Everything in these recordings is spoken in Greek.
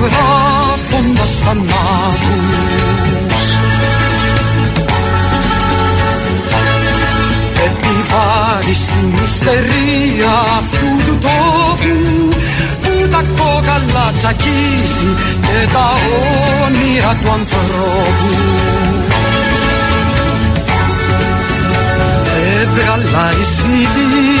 υπογράφοντας θανάτους. Επιβάλλει στην ιστερία αυτού του τόπου που τα κόκαλα τσακίζει και τα όνειρα του ανθρώπου. Έβγαλα εισιτήριο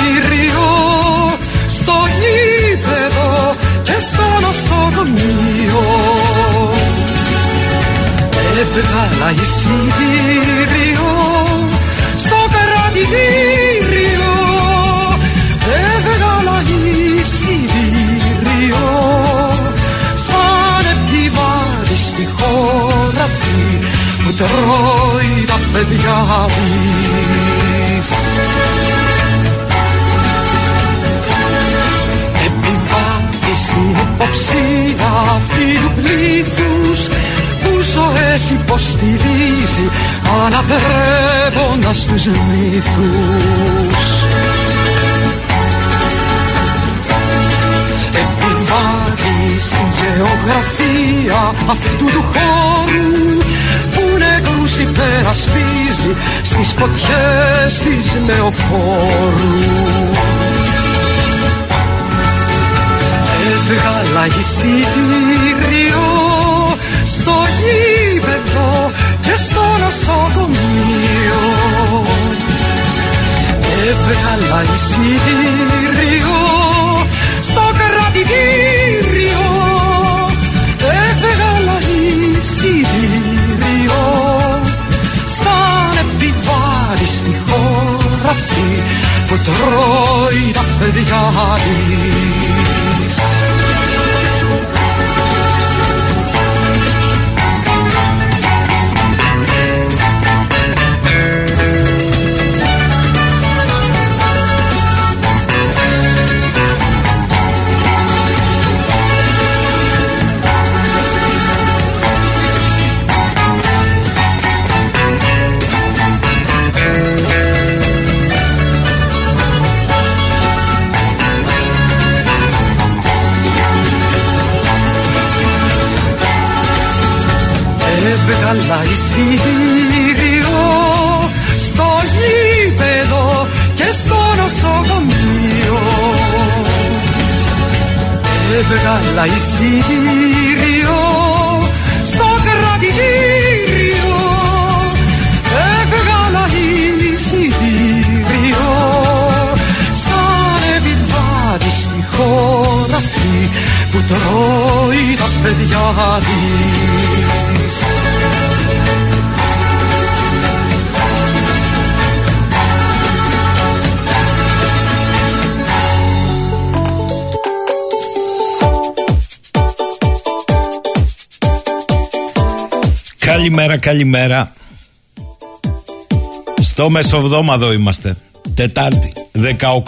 Έβγαλα εισιτήριο στο κρατητήριο Έβγαλα εισιτήριο σαν επιβάλλει στη χώρα αυτή που τρώει τα παιδιά της. Επιβάλλει στην υποψία φίλου πλήθους που ζωές υποστηρίζει ανατρέποντας τους μύθους Επιβάλλει στην γεωγραφία αυτού του χώρου που νεκρούς υπερασπίζει στις φωτιές της λεωφόρου. Έβγαλα εισιτήριο γήπεδο και στο νοσοκομείο Έβγαλα εισιτήριο στο κρατητήριο Έβγαλα εισιτήριο σαν επιβάλλει στη χώρα αυτή που τρώει τα παιδιά της Έβγαλα εισιτήριο στο γήπεδο και στο νοσοκομείο. Έβγαλα εισιτήριο Καλημέρα, καλημέρα. Στο μεσοβδόμαδο είμαστε. Τετάρτη,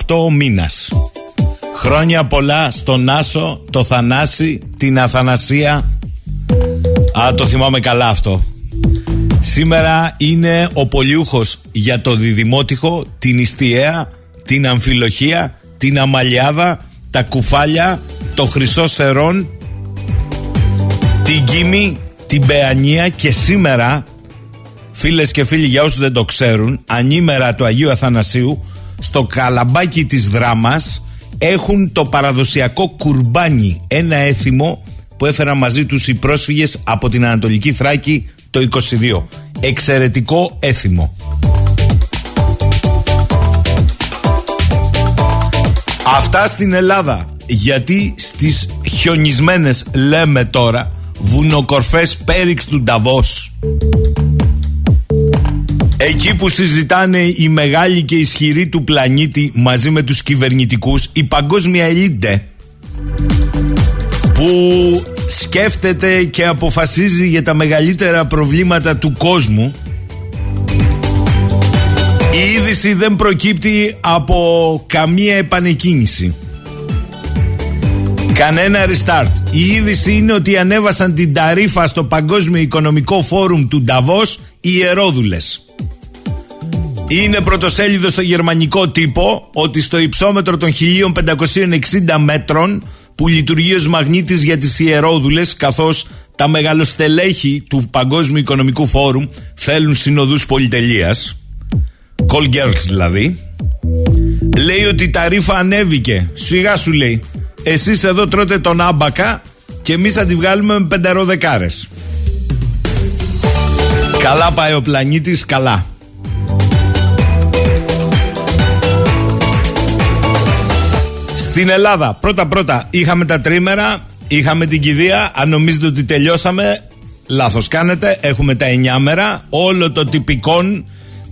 18 ο μήνας. Χρόνια πολλά στον Άσο, το Θανάση, την Αθανασία. Α, το θυμάμαι καλά αυτό. Σήμερα είναι ο Πολιούχος για το Διδημότυχο, την Ιστιαία, την Αμφιλοχία, την Αμαλιάδα, τα Κουφάλια, το Χρυσό Σερών, την Κίμη, την Παιανία και σήμερα, φίλες και φίλοι για όσους δεν το ξέρουν, ανήμερα του Αγίου Αθανασίου, στο καλαμπάκι της δράμας έχουν το παραδοσιακό κουρμπάνι, ένα έθιμο που έφεραν μαζί τους οι πρόσφυγες από την Ανατολική Θράκη το 22. Εξαιρετικό έθιμο. Αυτά στην Ελλάδα. Γιατί στις χιονισμένες λέμε τώρα βουνοκορφές πέριξ του Νταβός. Εκεί που συζητάνε οι μεγάλοι και ισχυροί του πλανήτη μαζί με τους κυβερνητικούς η παγκόσμια ελίτε που σκέφτεται και αποφασίζει για τα μεγαλύτερα προβλήματα του κόσμου η είδηση δεν προκύπτει από καμία επανεκκίνηση Κανένα restart. Η είδηση είναι ότι ανέβασαν την ταρίφα στο Παγκόσμιο Οικονομικό Φόρουμ του Νταβός οι ιερόδουλες. Είναι πρωτοσέλιδο στο γερμανικό τύπο ότι στο υψόμετρο των 1560 μέτρων που λειτουργεί ως μαγνήτης για τις ιερόδουλες καθώς τα μεγαλοστελέχη του Παγκόσμιου Οικονομικού Φόρουμ θέλουν συνοδούς πολυτελείας call girls δηλαδή λέει ότι η ταρήφα ανέβηκε σιγά σου λέει εσείς εδώ τρώτε τον άμπακα και εμείς θα τη βγάλουμε με πεντεροδεκάρες καλά πάει ο πλανήτης καλά Στην Ελλάδα, πρώτα-πρώτα, είχαμε τα τρίμερα, είχαμε την κηδεία. Αν νομίζετε ότι τελειώσαμε, λάθος κάνετε. Έχουμε τα εννιάμερα, όλο το τυπικόν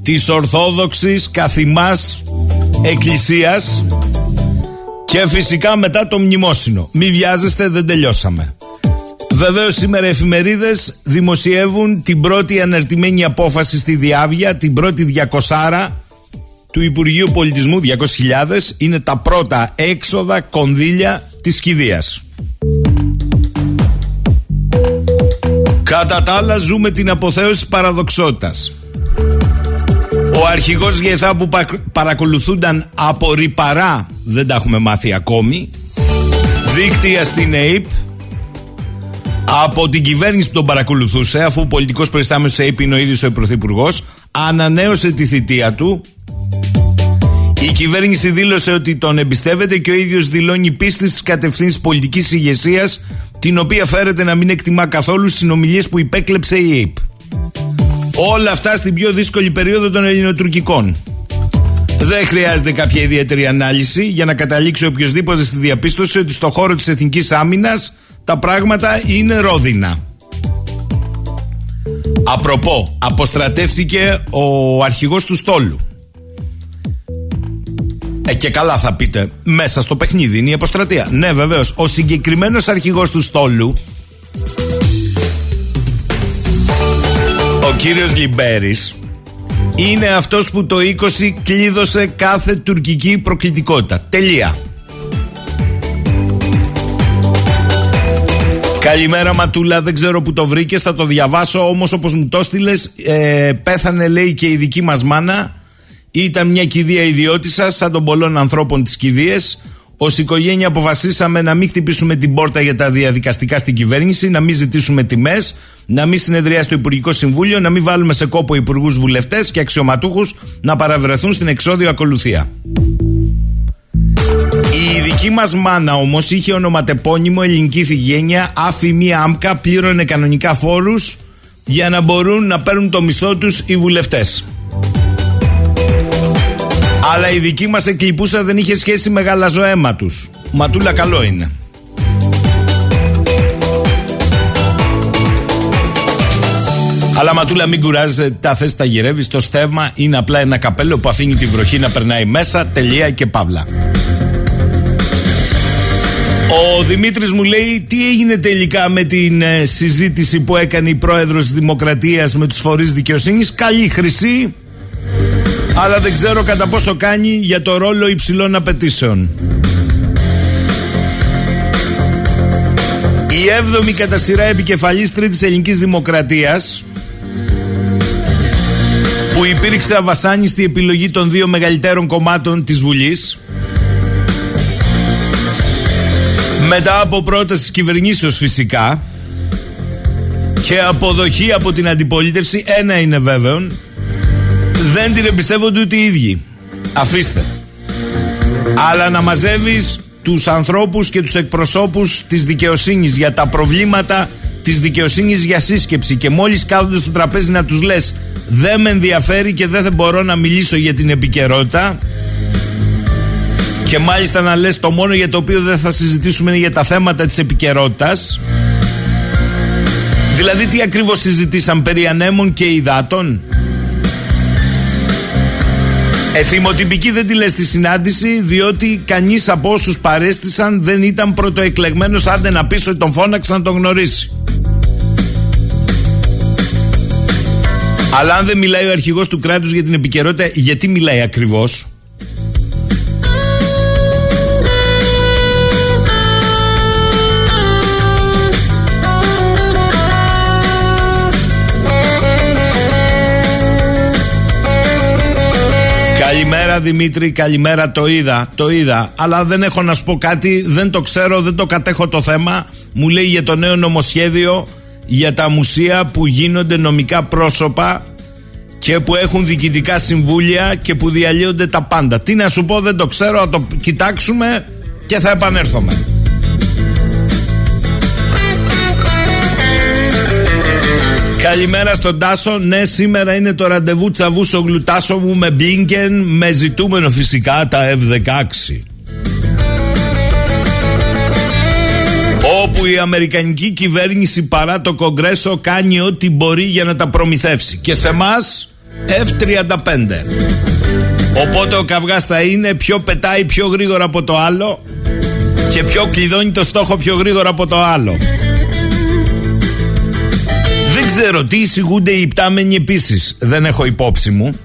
της Ορθόδοξης καθημάς Εκκλησίας. Και φυσικά μετά το μνημόσυνο. Μη βιάζεστε, δεν τελειώσαμε. Βεβαίως σήμερα οι εφημερίδες δημοσιεύουν την πρώτη αναρτημένη απόφαση στη Διάβια, την πρώτη διακοσάρα του Υπουργείου Πολιτισμού 200.000 είναι τα πρώτα έξοδα κονδύλια της κηδείας. Κατά τα άλλα ζούμε την αποθέωση παραδοξότητας. Ο αρχηγός Γεθά που παρακολουθούνταν από ρηπαρά δεν τα έχουμε μάθει ακόμη. Δίκτυα στην ΑΕΠ από την κυβέρνηση που τον παρακολουθούσε αφού ο πολιτικός προϊστάμενος της ΑΕΠ είναι ο ίδιος ο Πρωθυπουργός ανανέωσε τη θητεία του η κυβέρνηση δήλωσε ότι τον εμπιστεύεται και ο ίδιος δηλώνει πίστη στις κατευθύνσεις πολιτικής ηγεσίας, την οποία φέρεται να μην εκτιμά καθόλου στις συνομιλίες που υπέκλεψε η ΑΕΠ. Όλα αυτά στην πιο δύσκολη περίοδο των ελληνοτουρκικών. Δεν χρειάζεται κάποια ιδιαίτερη ανάλυση για να καταλήξει οποιοδήποτε στη διαπίστωση ότι στο χώρο της εθνικής άμυνας τα πράγματα είναι ρόδινα. Απροπό, αποστρατεύτηκε ο αρχηγός του στόλου. Ε, και καλά θα πείτε, μέσα στο παιχνίδι είναι η αποστρατεία. Ναι, βεβαίως. Ο συγκεκριμένος αρχηγός του στόλου, ο κύριος Λιμπέρης, είναι αυτός που το 20 κλείδωσε κάθε τουρκική προκλητικότητα. Τελεία. Καλημέρα Ματούλα, δεν ξέρω που το βρήκες, θα το διαβάσω όμως όπως μου το στείλε, ε, πέθανε λέει και η δική μας μάνα ήταν μια κηδεία ιδιώτησα, σαν των πολλών ανθρώπων τη κηδείες. Ω οικογένεια αποφασίσαμε να μην χτυπήσουμε την πόρτα για τα διαδικαστικά στην κυβέρνηση, να μην ζητήσουμε τιμές, να μην συνεδριάσει το Υπουργικό Συμβούλιο, να μην βάλουμε σε κόπο υπουργούς βουλευτές και αξιωματούχους να παραβρεθούν στην εξόδιο ακολουθία. Η δική μας μάνα όμως είχε ονοματεπώνυμο ελληνική θηγένεια, άφη μία άμκα, πλήρωνε κανονικά φόρους για να μπορούν να παίρνουν το μισθό τους οι βουλευτές. Αλλά η δική μας εκλειπούσα δεν είχε σχέση με γαλαζοαίμα τους. Ματούλα καλό είναι. Αλλά ματούλα μην κουράζεσαι, τα θες τα γυρεύεις, το στεύμα είναι απλά ένα καπέλο που αφήνει τη βροχή να περνάει μέσα, τελεία και παύλα. Ο Δημήτρης μου λέει τι έγινε τελικά με την ε, συζήτηση που έκανε η πρόεδρος της Δημοκρατίας με τους φορείς δικαιοσύνης; Καλή χρυσή, αλλά δεν ξέρω κατά πόσο κάνει για το ρόλο υψηλών απαιτήσεων. Η έβδομη κατά σειρά επικεφαλής τρίτης ελληνικής δημοκρατίας που υπήρξε αβασάνιστη επιλογή των δύο μεγαλύτερων κομμάτων της Βουλής μετά από πρόταση της κυβερνήσεως φυσικά και αποδοχή από την αντιπολίτευση ένα είναι βέβαιο δεν την εμπιστεύονται ούτε οι ίδιοι. Αφήστε. Αλλά να μαζεύεις τους ανθρώπους και τους εκπροσώπους της δικαιοσύνης για τα προβλήματα της δικαιοσύνης για σύσκεψη και μόλις κάθονται στο τραπέζι να τους λες δεν με ενδιαφέρει και δεν μπορώ να μιλήσω για την επικαιρότητα και μάλιστα να λες το μόνο για το οποίο δεν θα συζητήσουμε είναι για τα θέματα της επικαιρότητας. Δηλαδή τι ακριβώς συζητήσαν περί ανέμων και υδάτων; Εθιμοτυπική δεν τη λες στη συνάντηση διότι κανείς από όσους παρέστησαν δεν ήταν πρωτοεκλεγμένος άντε να πεις ότι τον φώναξαν να τον γνωρίσει. Αλλά αν δεν μιλάει ο αρχηγός του κράτους για την επικαιρότητα γιατί μιλάει ακριβώς; Καλημέρα Δημήτρη, καλημέρα το είδα, το είδα Αλλά δεν έχω να σου πω κάτι, δεν το ξέρω, δεν το κατέχω το θέμα Μου λέει για το νέο νομοσχέδιο για τα μουσεία που γίνονται νομικά πρόσωπα και που έχουν διοικητικά συμβούλια και που διαλύονται τα πάντα. Τι να σου πω, δεν το ξέρω, θα το κοιτάξουμε και θα επανέρθουμε. Καλημέρα στον Τάσο. Ναι, σήμερα είναι το ραντεβού τσαβού στο γλουτάσο μου με Μπλίνκεν, με ζητούμενο φυσικά τα F-16. Όπου η Αμερικανική κυβέρνηση παρά το Κογκρέσο κάνει ό,τι μπορεί για να τα προμηθεύσει. Και σε εμάς F-35. Οπότε ο καυγάς θα είναι ποιο πετάει πιο γρήγορα από το άλλο και ποιο κλειδώνει το στόχο πιο γρήγορα από το άλλο. Δεν ξέρω τι εισηγούνται οι υπτάμενοι επίσης. Δεν έχω υπόψη μου.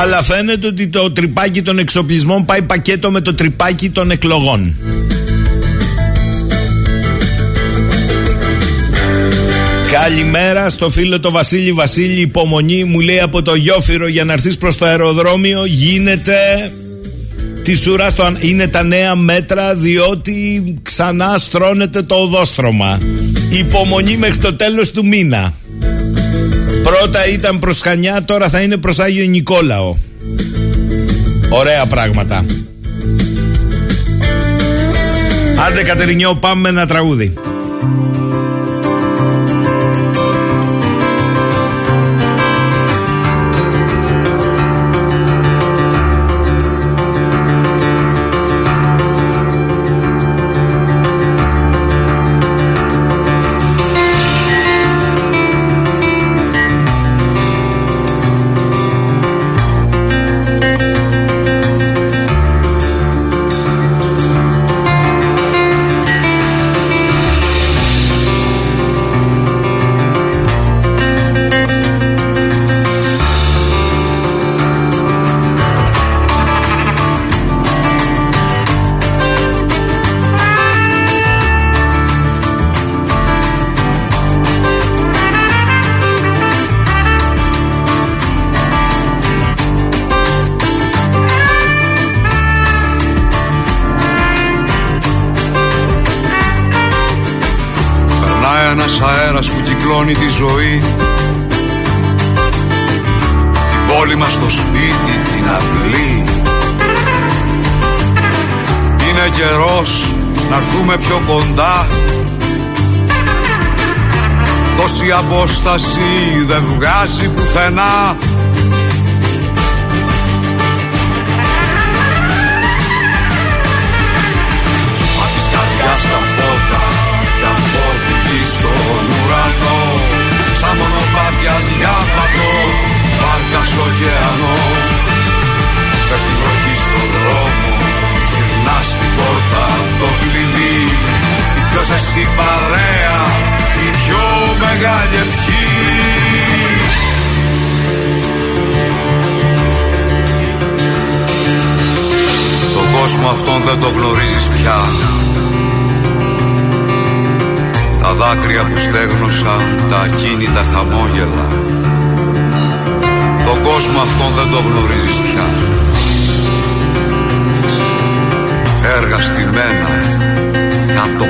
Αλλά φαίνεται ότι το τρυπάκι των εξοπλισμών πάει πακέτο με το τρυπάκι των εκλογών. Καλημέρα στο φίλο το Βασίλη Βασίλη υπομονή μου λέει από το Γιόφυρο για να έρθεις προς το αεροδρόμιο γίνεται τη ουρά είναι τα νέα μέτρα διότι ξανά στρώνεται το οδόστρωμα. Υπομονή μέχρι το τέλος του μήνα. Πρώτα ήταν προς Χανιά τώρα θα είναι προς Άγιο Νικόλαο. Ωραία πράγματα. Άντε Κατερινιό πάμε με ένα τραγούδι ζωή. Την πόλη μας το σπίτι, την αυλή. Είναι καιρός να έρθουμε πιο κοντά. Τόση απόσταση δεν βγάζει πουθενά. Μονοπάτια ωκεανό Πέφτει βροχή στον δρόμο Γυρνάς στην πόρτα το κλειδί. Η πιο ζεστή παρέα Η πιο μεγάλη ευχή. Τον κόσμο αυτόν δεν το γνωρίζεις πια. Τα δάκρυα που στέγνωσαν, τα ακίνητα χαμόγελα Τον κόσμο αυτόν δεν το γνωρίζεις πια. Έργα στημένα, κάτω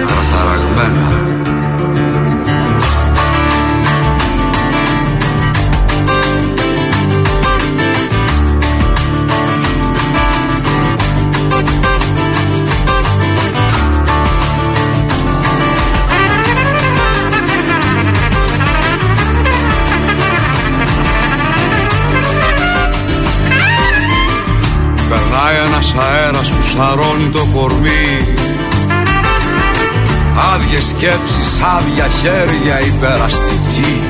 κραταραγμένα ένας αέρας που σαρώνει το κορμί. Άδειες σκέψεις, άδεια χέρια υπεραστική.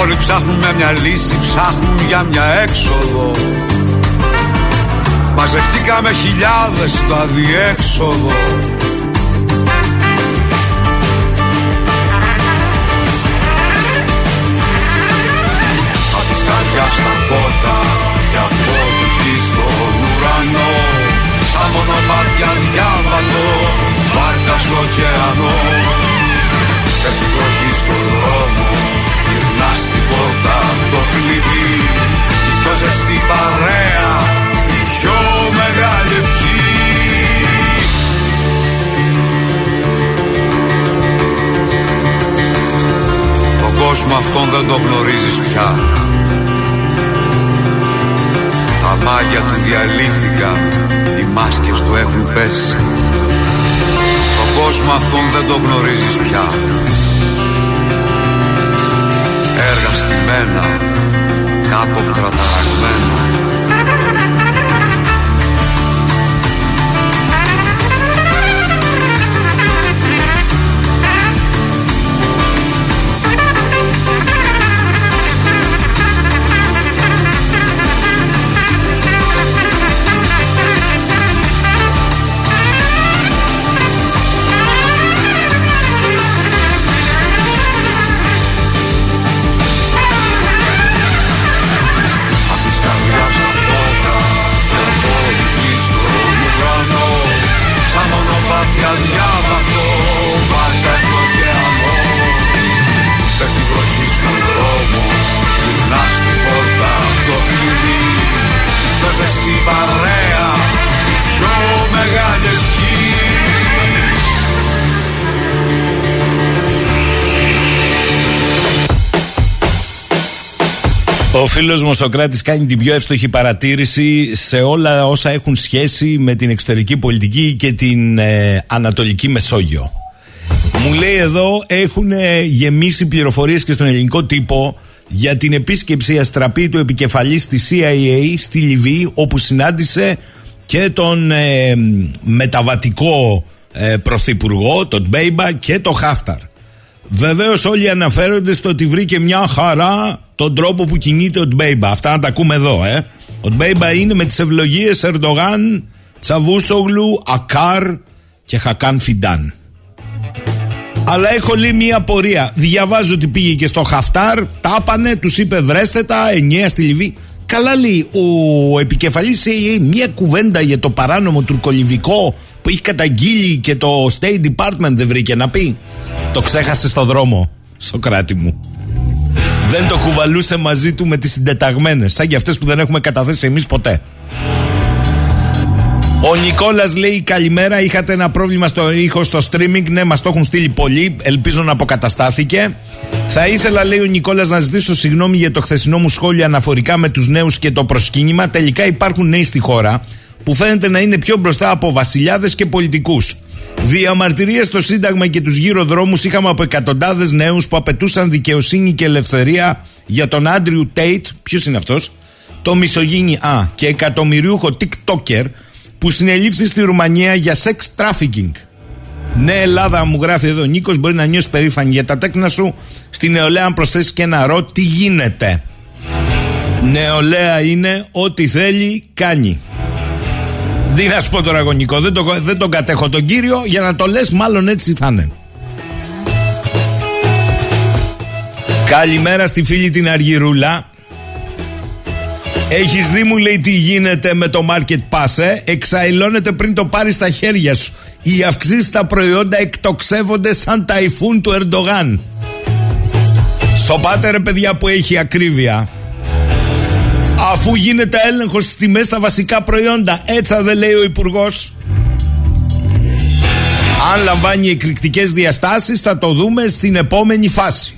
Όλοι ψάχνουν με μια λύση, ψάχνουν για μια έξοδο. Μαζευτήκαμε χιλιάδες στο αδιέξοδο μονοπάτια διάβατο Βάρκα σ' ωκεανό. Πέφτει βροχή στον δρόμο Γυρνάς στην πόρτα το κλειδί. Κι το ζεστή παρέα Η πιο μεγάλη ευχή. Τον κόσμο αυτόν δεν το γνωρίζεις πια. Τα μάγια του διαλύθηκαν μάσκες του έχουν πέσει. Το κόσμο αυτόν δεν το γνωρίζεις πια. Έργα στημένα Κάτω κραταραγμένα Ο φίλος μου Σοκράτης κάνει την πιο εύστοχη παρατήρηση σε όλα όσα έχουν σχέση με την εξωτερική πολιτική και την ε, Ανατολική Μεσόγειο. Μου λέει εδώ έχουν γεμίσει πληροφορίες και στον ελληνικό τύπο για την επίσκεψη αστραπή του επικεφαλής της CIA στη Λιβύη όπου συνάντησε και τον ε, μεταβατικό ε, πρωθυπουργό, τον Μπέιμπα και τον Χάφταρ. Βεβαίως όλοι αναφέρονται στο ότι βρήκε μια χαρά τον τρόπο που κινείται ο Ντμπέιμπα. Αυτά να τα ακούμε εδώ, ε. Ο Ντμπέιμπα είναι με τις ευλογίες Ερντογάν, Τσαβούσογλου, Ακάρ και Χακάν Φιντάν. Αλλά έχω λέει μια πορεία. Διαβάζω ότι πήγε και στο Χαφτάρ, τάπανε, τους είπε βρέστε τα, ενιαία στη Λιβύη. Καλά λέει ο επικεφαλής CIA μια κουβέντα για το παράνομο τουρκολιβυκό που έχει καταγγείλει και το State Department δεν βρήκε να πει. Το ξέχασε στο δρόμο, στο κράτη μου. Δεν το κουβαλούσε μαζί του με τις συντεταγμένες, σαν και αυτές που δεν έχουμε καταθέσει εμείς ποτέ. Ο Νικόλας λέει καλημέρα. Είχατε ένα πρόβλημα στο ήχο στο streaming. Ναι, μας το έχουν στείλει πολύ. Ελπίζω να αποκαταστάθηκε. Θα ήθελα, λέει ο Νικόλας, να ζητήσω συγγνώμη για το χθεσινό μου σχόλιο αναφορικά με τους νέους και το προσκύνημα. Τελικά υπάρχουν νέοι στη χώρα που φαίνεται να είναι πιο μπροστά από βασιλιάδες και πολιτικούς. Διαμαρτυρίες στο Σύνταγμα και τους γύρω δρόμους είχαμε από εκατοντάδες νέους που απαιτούσαν δικαιοσύνη και ελευθερία για τον Άντριου Τέιτ. Ποιος είναι αυτός, το μισογίνη Α και εκατομμυριούχο TikToker που συνελήφθη στη Ρουμανία για σεξ trafficking. Ναι, Ελλάδα, μου γράφει εδώ ο Νίκος, μπορεί να νιώσεις περήφανη για τα τέκνα σου. Στη νεολαία, αν προσθέσεις και ένα ρο, τι γίνεται; Νεολαία είναι ό,τι θέλει, κάνει. Τι να σου πω τώρα, Νίκο, δεν, το, δεν τον κατέχω τον κύριο, για να το λες μάλλον έτσι θα είναι. Καλημέρα στη φίλη την Αργυρούλα. Έχεις δει μου λέει τι γίνεται με το market pass ε; Εξαϊλώνεται πριν το πάρει στα χέρια σου Οι αυξήσεις στα προϊόντα εκτοξεύονται σαν ταϊφούν του Ερντογάν Στο πάτερ παιδιά που έχει ακρίβεια Αφού γίνεται έλεγχος στις τιμές στα βασικά προϊόντα Έτσι δεν λέει ο υπουργός. Αν λαμβάνει εκρηκτικές διαστάσεις θα το δούμε στην επόμενη φάση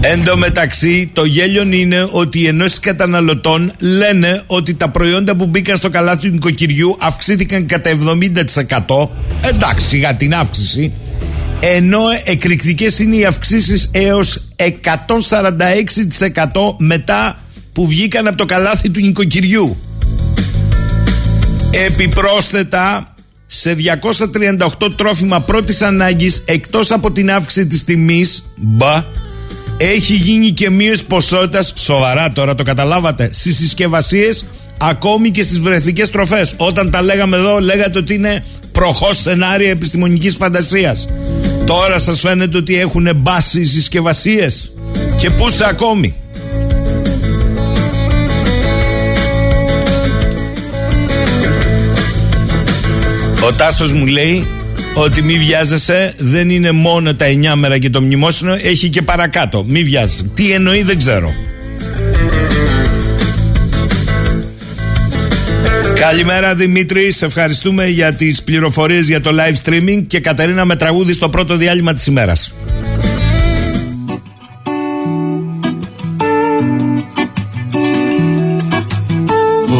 Εν τω μεταξύ, το γέλιο είναι ότι οι ενώσεις καταναλωτών λένε ότι τα προϊόντα που μπήκαν στο καλάθι του νοικοκυριού αυξήθηκαν κατά 70%. Εντάξει, για την αύξηση. Ενώ εκρηκτικές είναι οι αυξήσεις έως 146% μετά που βγήκαν από το καλάθι του νοικοκυριού. Επιπρόσθετα, σε 238 τρόφιμα πρώτης ανάγκης εκτός από την αύξηση της τιμής, μπα, έχει γίνει και μείωση ποσότητας. Σοβαρά τώρα, το καταλάβατε. Στις συσκευασίες, ακόμη και στις βρεθικέ τροφές. Όταν τα λέγαμε εδώ, λέγατε ότι είναι προχώς σενάρια επιστημονικής φαντασίας. Τώρα σας φαίνεται ότι έχουν μπάσει οι συσκευασίες. Και πού σε ακόμη; Ο Τάσος μου λέει ότι μη βιάζεσαι δεν είναι μόνο τα 9 μέρα και το μνημόσυνο, έχει και παρακάτω. Μη βιάζεσαι. Τι εννοεί δεν ξέρω. Καλημέρα Δημήτρη, σε ευχαριστούμε για τις πληροφορίες για το live streaming και Κατερίνα με τραγούδι στο πρώτο διάλειμμα της ημέρας.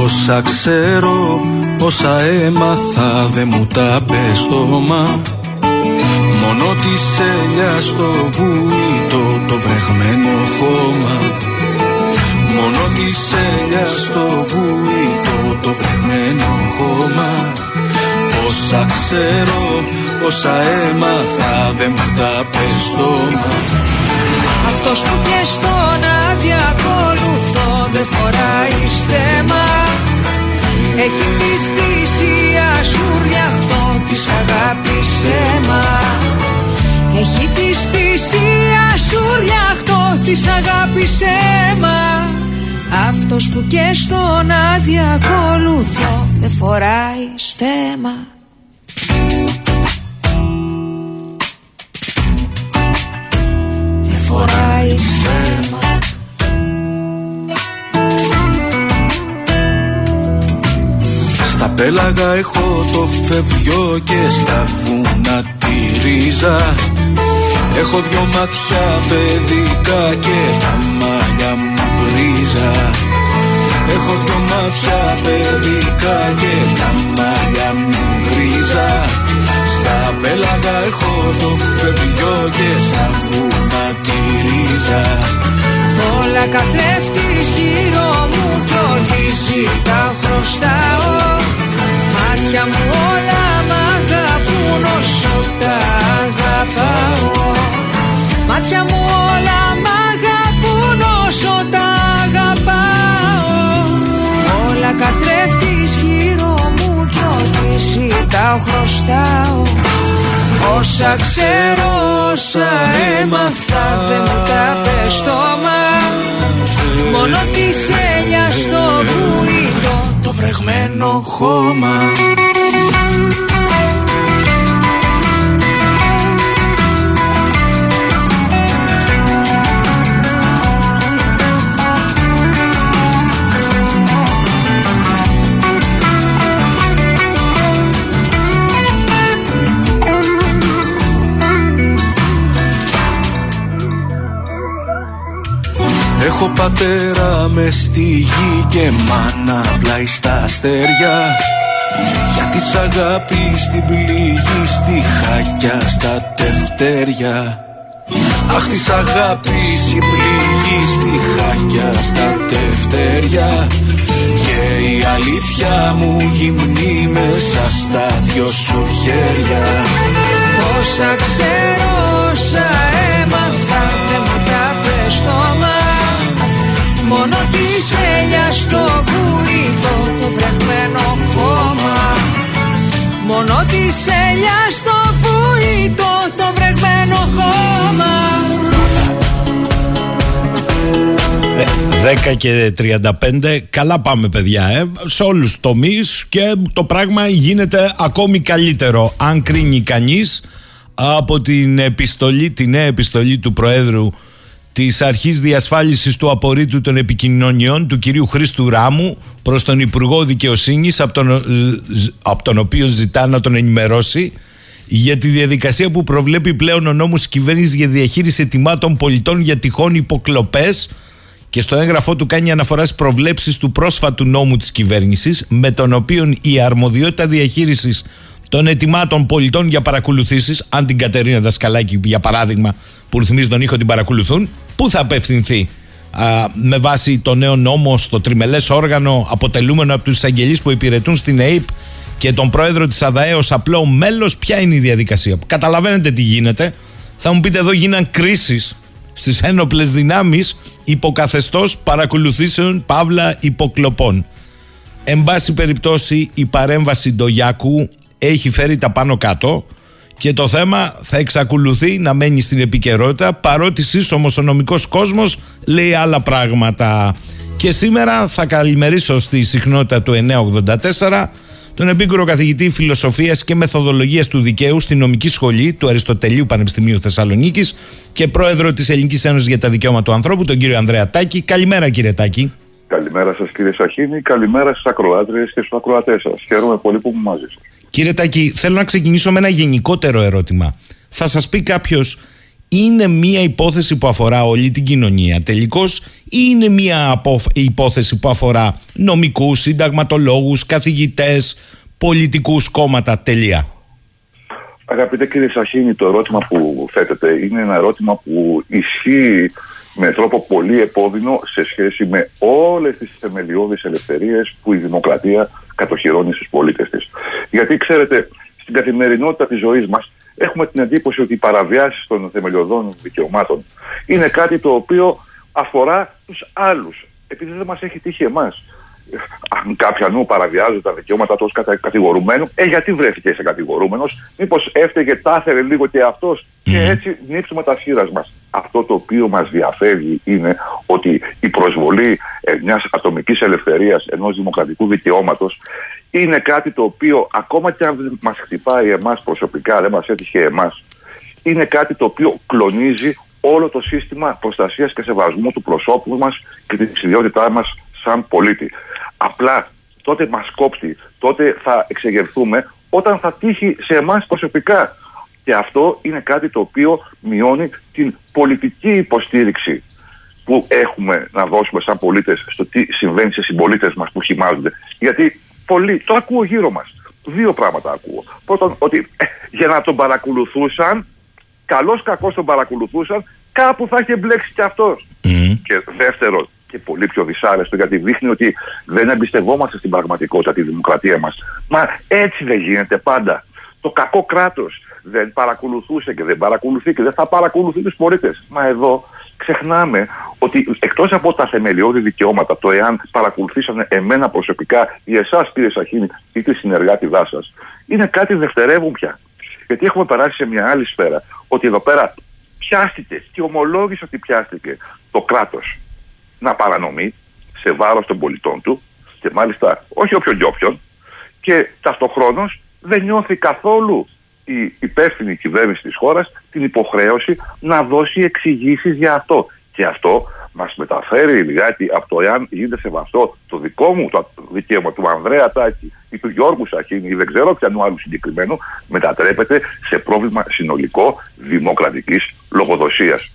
Όσα ξέρω, όσα έμαθα δεν μου τα πες στόμα Μόνο της ελιάς στο βουίτο το βρεγμένο χώμα. Μόνο της ελιάς στο βουίτο το βρεγμένο χώμα. Όσα ξέρω, όσα έμαθα δεν μου τα πες στόμα Αυτός που και στον αδιακολουθώ δεν φοράει στέμα. Έχει τη θυσία σου ριαχτό της αγάπης αίμα. Έχει τη θυσία σου ριαχτό της αγάπης αίμα αυτός που και στον αδιακολουθώ δεν φοράει στέμα. Δεν φοράει στέμα. Στα πέλαγα έχω το φευγιό και στα βούνα τη ρίζα. Έχω δυο μάτια παιδικά και τα μάλια μου βρίζα Έχω δυο μάτια παιδικά και τα μάτια μου γκρίζα Στα πέλαγα έχω το φευγιό και στα βούνα τη ρίζα. Όλα καθρέφτης γύρω μου κι ό,τι ζητάω χρωστάω Μάτια μου όλα μ' αγαπούν όσο τα αγαπάω. Μάτια μου όλα μ' αγαπούν όσο τα όλα καθρέφτης γύρω μου κι ό,τι ζητάω χρωστάω. Όσα ξέρω, όσα έμαθα δεν μου τα πες στόμα Μόνο τη σέλια στο βουήτο το βρεγμένο χώμα Έχω πατέρα με στη γη και μάνα πλάι στα αστέρια. Για της αγάπη στην πληγή στη χάκια στα τευτέρια. Αχ της αγάπης η πληγή στη χάκια στα τευτέρια. Και η αλήθεια μου γυμνή μέσα στα δυο σου χέρια. Όσα ξέρω, όσα Μόνο τη ελιά στο βουήτο το βρεγμένο χώμα. Μόνο της ελιά στο βουήτο το βρεγμένο χώμα. 10 και 35, καλά πάμε παιδιά, ε. σε όλους τους τομείς και το πράγμα γίνεται ακόμη καλύτερο. Αν κρίνει κανείς από την επιστολή, την νέα επιστολή του Προέδρου της Αρχής Διασφάλισης του Απορρίτου των Επικοινωνιών του κυρίου Χρήστου Ράμου προς τον Υπουργό Δικαιοσύνης από τον, από τον οποίο ζητά να τον ενημερώσει για τη διαδικασία που προβλέπει πλέον ο νόμος κυβέρνησης για διαχείριση ετοιμάτων πολιτών για τυχόν υποκλοπές και στο έγγραφό του κάνει αναφοράς στις προβλέψεις του πρόσφατου νόμου της κυβέρνησης με τον οποίο η αρμοδιότητα διαχείρισης των ετοιμάτων πολιτών για παρακολουθήσεις αν την Κατερίνα Δασκαλάκη για παράδειγμα που ρυθμίζει τον ήχο την παρακολουθούν, πού θα απευθυνθεί α, με βάση το νέο νόμο στο τριμελές όργανο αποτελούμενο από τους εισαγγελείς που υπηρετούν στην ΑΕΠ και τον πρόεδρο της ΑΔΑΕ ως απλό μέλος, ποια είναι η διαδικασία; Καταλαβαίνετε τι γίνεται. Θα μου πείτε εδώ γίναν κρίσεις στις ένοπλες δυνάμεις υποκαθεστώς παρακολουθήσεων παύλα υποκλοπών. Εν πάση περιπτώσει η παρέμβαση Ντογιάκου έχει φέρει τα πάνω κάτω και το θέμα θα εξακολουθεί να μένει στην επικαιρότητα παρότι σύσσωμος ο νομικός κόσμος λέει άλλα πράγματα. Και σήμερα θα καλημερίσω στη συχνότητα του 984 τον επίκουρο καθηγητή φιλοσοφίας και μεθοδολογίας του δικαίου στη νομική σχολή του Αριστοτελείου Πανεπιστημίου Θεσσαλονίκης και πρόεδρο της Ελληνικής Ένωσης για τα Δικαιώματα του Ανθρώπου, τον κύριο Ανδρέα Τάκη. Καλημέρα κύριε Τάκη. Καλημέρα σας κύριε Σαχίνη, καλημέρα στις ακροάτριες και στους ακροατές σας. Χαίρομαι πολύ που είμαι μαζί σας. Κύριε Τάκη, θέλω να ξεκινήσω με ένα γενικότερο ερώτημα. Θα σας πει κάποιος, είναι μια υπόθεση που αφορά όλη την κοινωνία τελικώς ή είναι μια υπόθεση που αφορά νομικούς, συνταγματολόγους, καθηγητές, πολιτικούς κόμματα τελεία; Αγαπητέ κύριε Σαχίνη, το ερώτημα που θέτετε είναι ένα ερώτημα που ισχύει με τρόπο πολύ επώδυνο σε σχέση με όλες τις θεμελιώδεις ελευθερίες που η δημοκρατία κατοχυρώνει στους πολίτες της. Γιατί ξέρετε, στην καθημερινότητα της ζωής μας έχουμε την εντύπωση ότι οι παραβιάσεις των θεμελιωδών δικαιωμάτων είναι κάτι το οποίο αφορά τους άλλους, επειδή δεν μας έχει τύχει εμάς αν κάποιανού παραβιάζουν τα δικαιώματα του κατα... κατηγορουμένου, ε, γιατί βρέθηκε σε κατηγορούμενος, μήπως έφταιγε, τάθερε λίγο και αυτός και έτσι νύψουμε τα σχήρα μας. Αυτό το οποίο μας διαφεύγει είναι ότι η προσβολή ε, μιας ατομικής ελευθερίας, ενός δημοκρατικού δικαιώματος, είναι κάτι το οποίο ακόμα και αν δεν μας χτυπάει εμάς προσωπικά, δεν μας έτυχε εμάς, είναι κάτι το οποίο κλονίζει όλο το σύστημα προστασίας και σεβασμού του προσώπου μας και της ιδιότητάς μας σαν πολίτη. Απλά τότε μας κόψει, τότε θα εξεγερθούμε όταν θα τύχει σε εμάς προσωπικά. Και αυτό είναι κάτι το οποίο μειώνει την πολιτική υποστήριξη που έχουμε να δώσουμε σαν πολίτες στο τι συμβαίνει σε συμπολίτες μας που χυμάζονται. Γιατί πολλοί, το ακούω γύρω μας, δύο πράγματα ακούω. Πρώτον, ότι ε, για να τον παρακολουθούσαν, καλώς κακώς τον παρακολουθούσαν, κάπου θα είχε μπλέξει κι αυτός. Και δεύτερον, και πολύ πιο δυσάρεστο γιατί δείχνει ότι δεν εμπιστευόμαστε στην πραγματικότητα τη δημοκρατία μας. Μα έτσι δεν γίνεται πάντα. Το κακό κράτος δεν παρακολουθούσε και δεν παρακολουθεί και δεν θα παρακολουθεί τους πολίτες. Μα εδώ ξεχνάμε ότι εκτός από τα θεμελιώδη δικαιώματα, το εάν παρακολουθήσανε εμένα προσωπικά ή εσάς κύριε Σαχίνη ή τη συνεργάτη σας, είναι κάτι δευτερεύουν πια. Γιατί έχουμε περάσει σε μια άλλη σφαίρα. Ότι εδώ πέρα πιάστηκες και ομολόγησε ότι πιάστηκε το κράτος να παρανομεί σε βάρος των πολιτών του και μάλιστα όχι όποιον και όποιον και ταυτοχρόνως δεν νιώθει καθόλου η υπεύθυνη κυβέρνηση της χώρας την υποχρέωση να δώσει εξηγήσεις για αυτό. Και αυτό μας μεταφέρει λιγάκι από το εάν γίνεται σεβαστό το δικό μου το δικαίωμα του Ανδρέα Τάκη ή του Γιώργου Σαχίνη ή δεν ξέρω ποιανού άλλου συγκεκριμένου μετατρέπεται σε πρόβλημα συνολικό δημοκρατικής λογοδοσίας.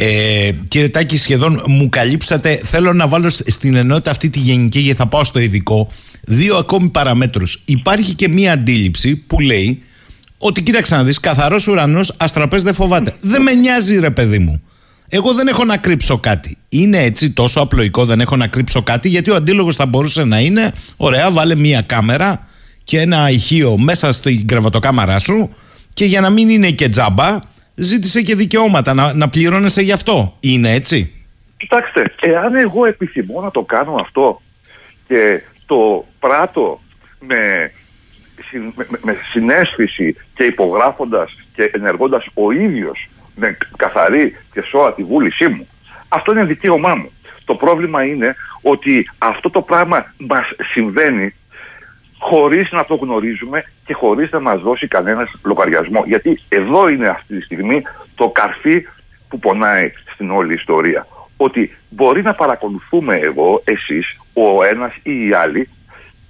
Ε, κύριε Τάκη, σχεδόν μου καλύψατε. Θέλω να βάλω στην ενότητα αυτή τη γενική, γιατί θα πάω στο ειδικό, δύο ακόμη παραμέτρους. Υπάρχει και μία αντίληψη που λέει ότι κοίταξε να δεις, καθαρός ουρανός, αστραπές δεν φοβάται. Δεν με νοιάζει ρε παιδί μου. Εγώ δεν έχω να κρύψω κάτι. Είναι έτσι τόσο απλοϊκό δεν έχω να κρύψω κάτι γιατί ο αντίλογος θα μπορούσε να είναι ωραία βάλε μία κάμερα και ένα ηχείο μέσα στην κρεβατοκάμαρά σου και για να μην είναι και τζάμπα ζήτησε και δικαιώματα να, να πληρώνεσαι γι' αυτό. Είναι έτσι; Κοιτάξτε, εάν εγώ επιθυμώ να το κάνω αυτό και το πράττω με, με, με συνέστηση και υπογράφοντας και ενεργώντας ο ίδιος με καθαρή και σώα τη βούλησή μου, αυτό είναι δικαίωμά μου. Το πρόβλημα είναι ότι αυτό το πράγμα μας συμβαίνει χωρίς να το γνωρίζουμε και χωρίς να μας δώσει κανένας λογαριασμό. Γιατί εδώ είναι αυτή τη στιγμή το καρφί που πονάει στην όλη ιστορία. Ότι μπορεί να παρακολουθούμε εγώ, εσείς, ο ένας ή οι άλλοι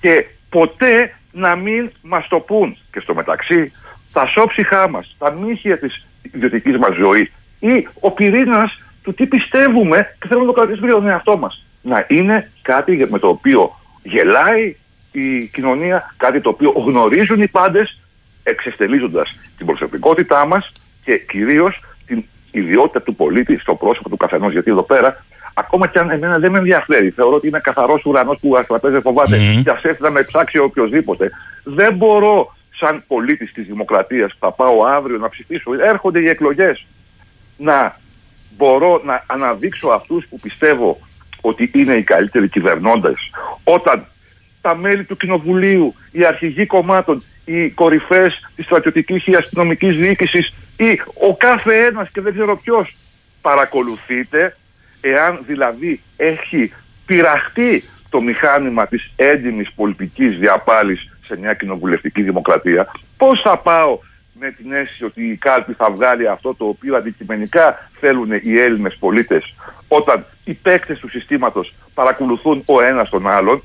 και ποτέ να μην μας το πούν. Και στο μεταξύ τα σώψυχά μας, τα μύχια της ιδιωτικής μας ζωής ή ο πυρήνας του τι πιστεύουμε και θέλουμε να το κρατήσουμε για τον εαυτό μας. Να είναι κάτι με το οποίο γελάει η κοινωνία, κάτι το οποίο γνωρίζουν οι πάντες εξεστελίζοντας την προσωπικότητά μας και κυρίως την ιδιότητα του πολίτη στο πρόσωπο του καθενός. Γιατί εδώ πέρα, ακόμα και αν εμένα δεν με ενδιαφέρει, θεωρώ ότι είναι καθαρός ουρανός που αστραπέζε φοβάται mm-hmm. και ας έρθει να με ψάξει οποιοδήποτε, δεν μπορώ σαν πολίτης της δημοκρατίας που θα πάω αύριο να ψηφίσω, έρχονται οι εκλογές, να μπορώ να αναδείξω αυτούς που πιστεύω ότι είναι οι καλύτεροι κυβερνώντες όταν τα μέλη του Κοινοβουλίου, οι αρχηγοί κομμάτων, οι κορυφές της στρατιωτικής ή αστυνομικής διοίκησης ή ο κάθε ένας και δεν ξέρω ποιος παρακολουθείτε εάν δηλαδή έχει πειραχτεί το μηχάνημα της έντιμης πολιτικής διαπάλης σε μια κοινοβουλευτική δημοκρατία πώς θα πάω με την αίσθηση ότι η κάλπη θα βγάλει αυτό το οποίο αντικειμενικά θέλουν οι Έλληνες πολίτες όταν οι παίκτες του συστήματος παρακολουθούν ο ένας τον άλλον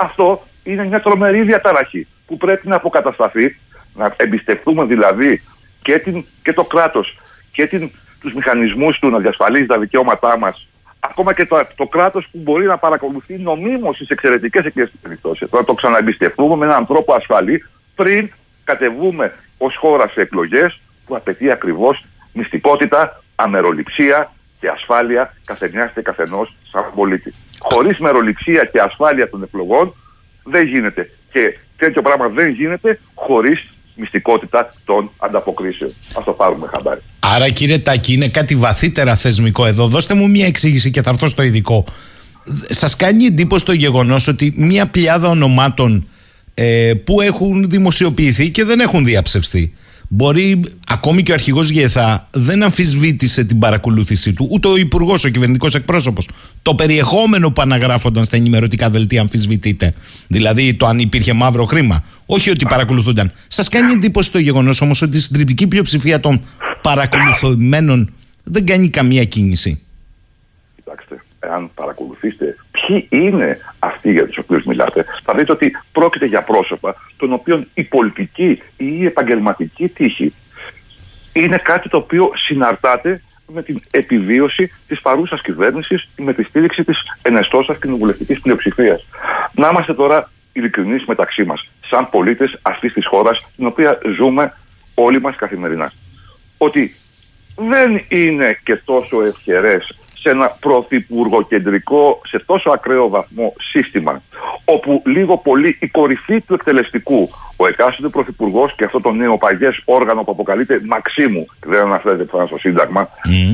αυτό είναι μια τρομερή διαταραχή που πρέπει να αποκατασταθεί, να εμπιστευτούμε δηλαδή και, την, και το κράτος και την, τους μηχανισμούς του να διασφαλίζει τα δικαιώματά μας ακόμα και το, το κράτος που μπορεί να παρακολουθεί νομίμως στις εξαιρετικές εκλογικές περιπτώσεις. Να το ξαναεμπιστευτούμε με έναν τρόπο ασφαλή πριν κατεβούμε ως χώρα σε εκλογές που απαιτεί ακριβώς μυστικότητα, αμεροληψία και ασφάλεια καθενιάς και καθενός σαν πολίτη. Χωρίς μεροληψία και ασφάλεια των εκλογών δεν γίνεται. Και τέτοιο πράγμα δεν γίνεται χωρίς μυστικότητα των ανταποκρίσεων. Α το πάρουμε χαμπάρι. Άρα κύριε Τάκη είναι κάτι βαθύτερα θεσμικό εδώ. Δώστε μου μια εξήγηση και θα έρθω στο ειδικό. Σας κάνει εντύπωση το γεγονός ότι μια πλειάδα ονομάτων ε, που έχουν δημοσιοποιηθεί και δεν έχουν διαψευστεί Μπορεί ακόμη και ο αρχηγός ΓΕΘΑ δεν αμφισβήτησε την παρακολούθησή του, ούτε ο υπουργός, ο κυβερνητικός εκπρόσωπος. Το περιεχόμενο που αναγράφονταν στα ενημερωτικά δελτία αμφισβητείται. Δηλαδή το αν υπήρχε μαύρο χρήμα. Όχι ότι παρακολουθούνταν. Σας κάνει εντύπωση το γεγονός όμως ότι η συντριπτική πλειοψηφία των παρακολουθημένων δεν κάνει καμία κίνηση. Κοιτάξτε, εάν παρακολουθήσετε ποιοι είναι αυτοί για τους οποίους μιλάτε, θα δείτε ότι πρόκειται για πρόσωπα των οποίων η πολιτική ή η επαγγελματική τύχη είναι κάτι το οποίο συναρτάται με την επιβίωση της παρούσας κυβέρνησης ή με τη στήριξη της ενεστώσας κοινοβουλευτικής πλειοψηφίας. Να είμαστε τώρα ειλικρινείς μεταξύ μας, σαν πολίτες αυτής της χώρας, την οποία ζούμε όλοι μας καθημερινά. Ότι δεν είναι και τόσο ευχερές σε ένα πρωθυπουργοκεντρικό, σε τόσο ακραίο βαθμό σύστημα, όπου λίγο πολύ η κορυφή του εκτελεστικού, ο εκάστοτε πρωθυπουργός και αυτό το νέο παγιέ όργανο που αποκαλείται Μαξίμου, δεν αναφέρεται πουθενά στο Σύνταγμα,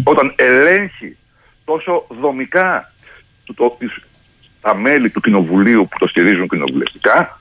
όταν ελέγχει τόσο δομικά το, το, τα μέλη του Κοινοβουλίου που το στηρίζουν κοινοβουλευτικά,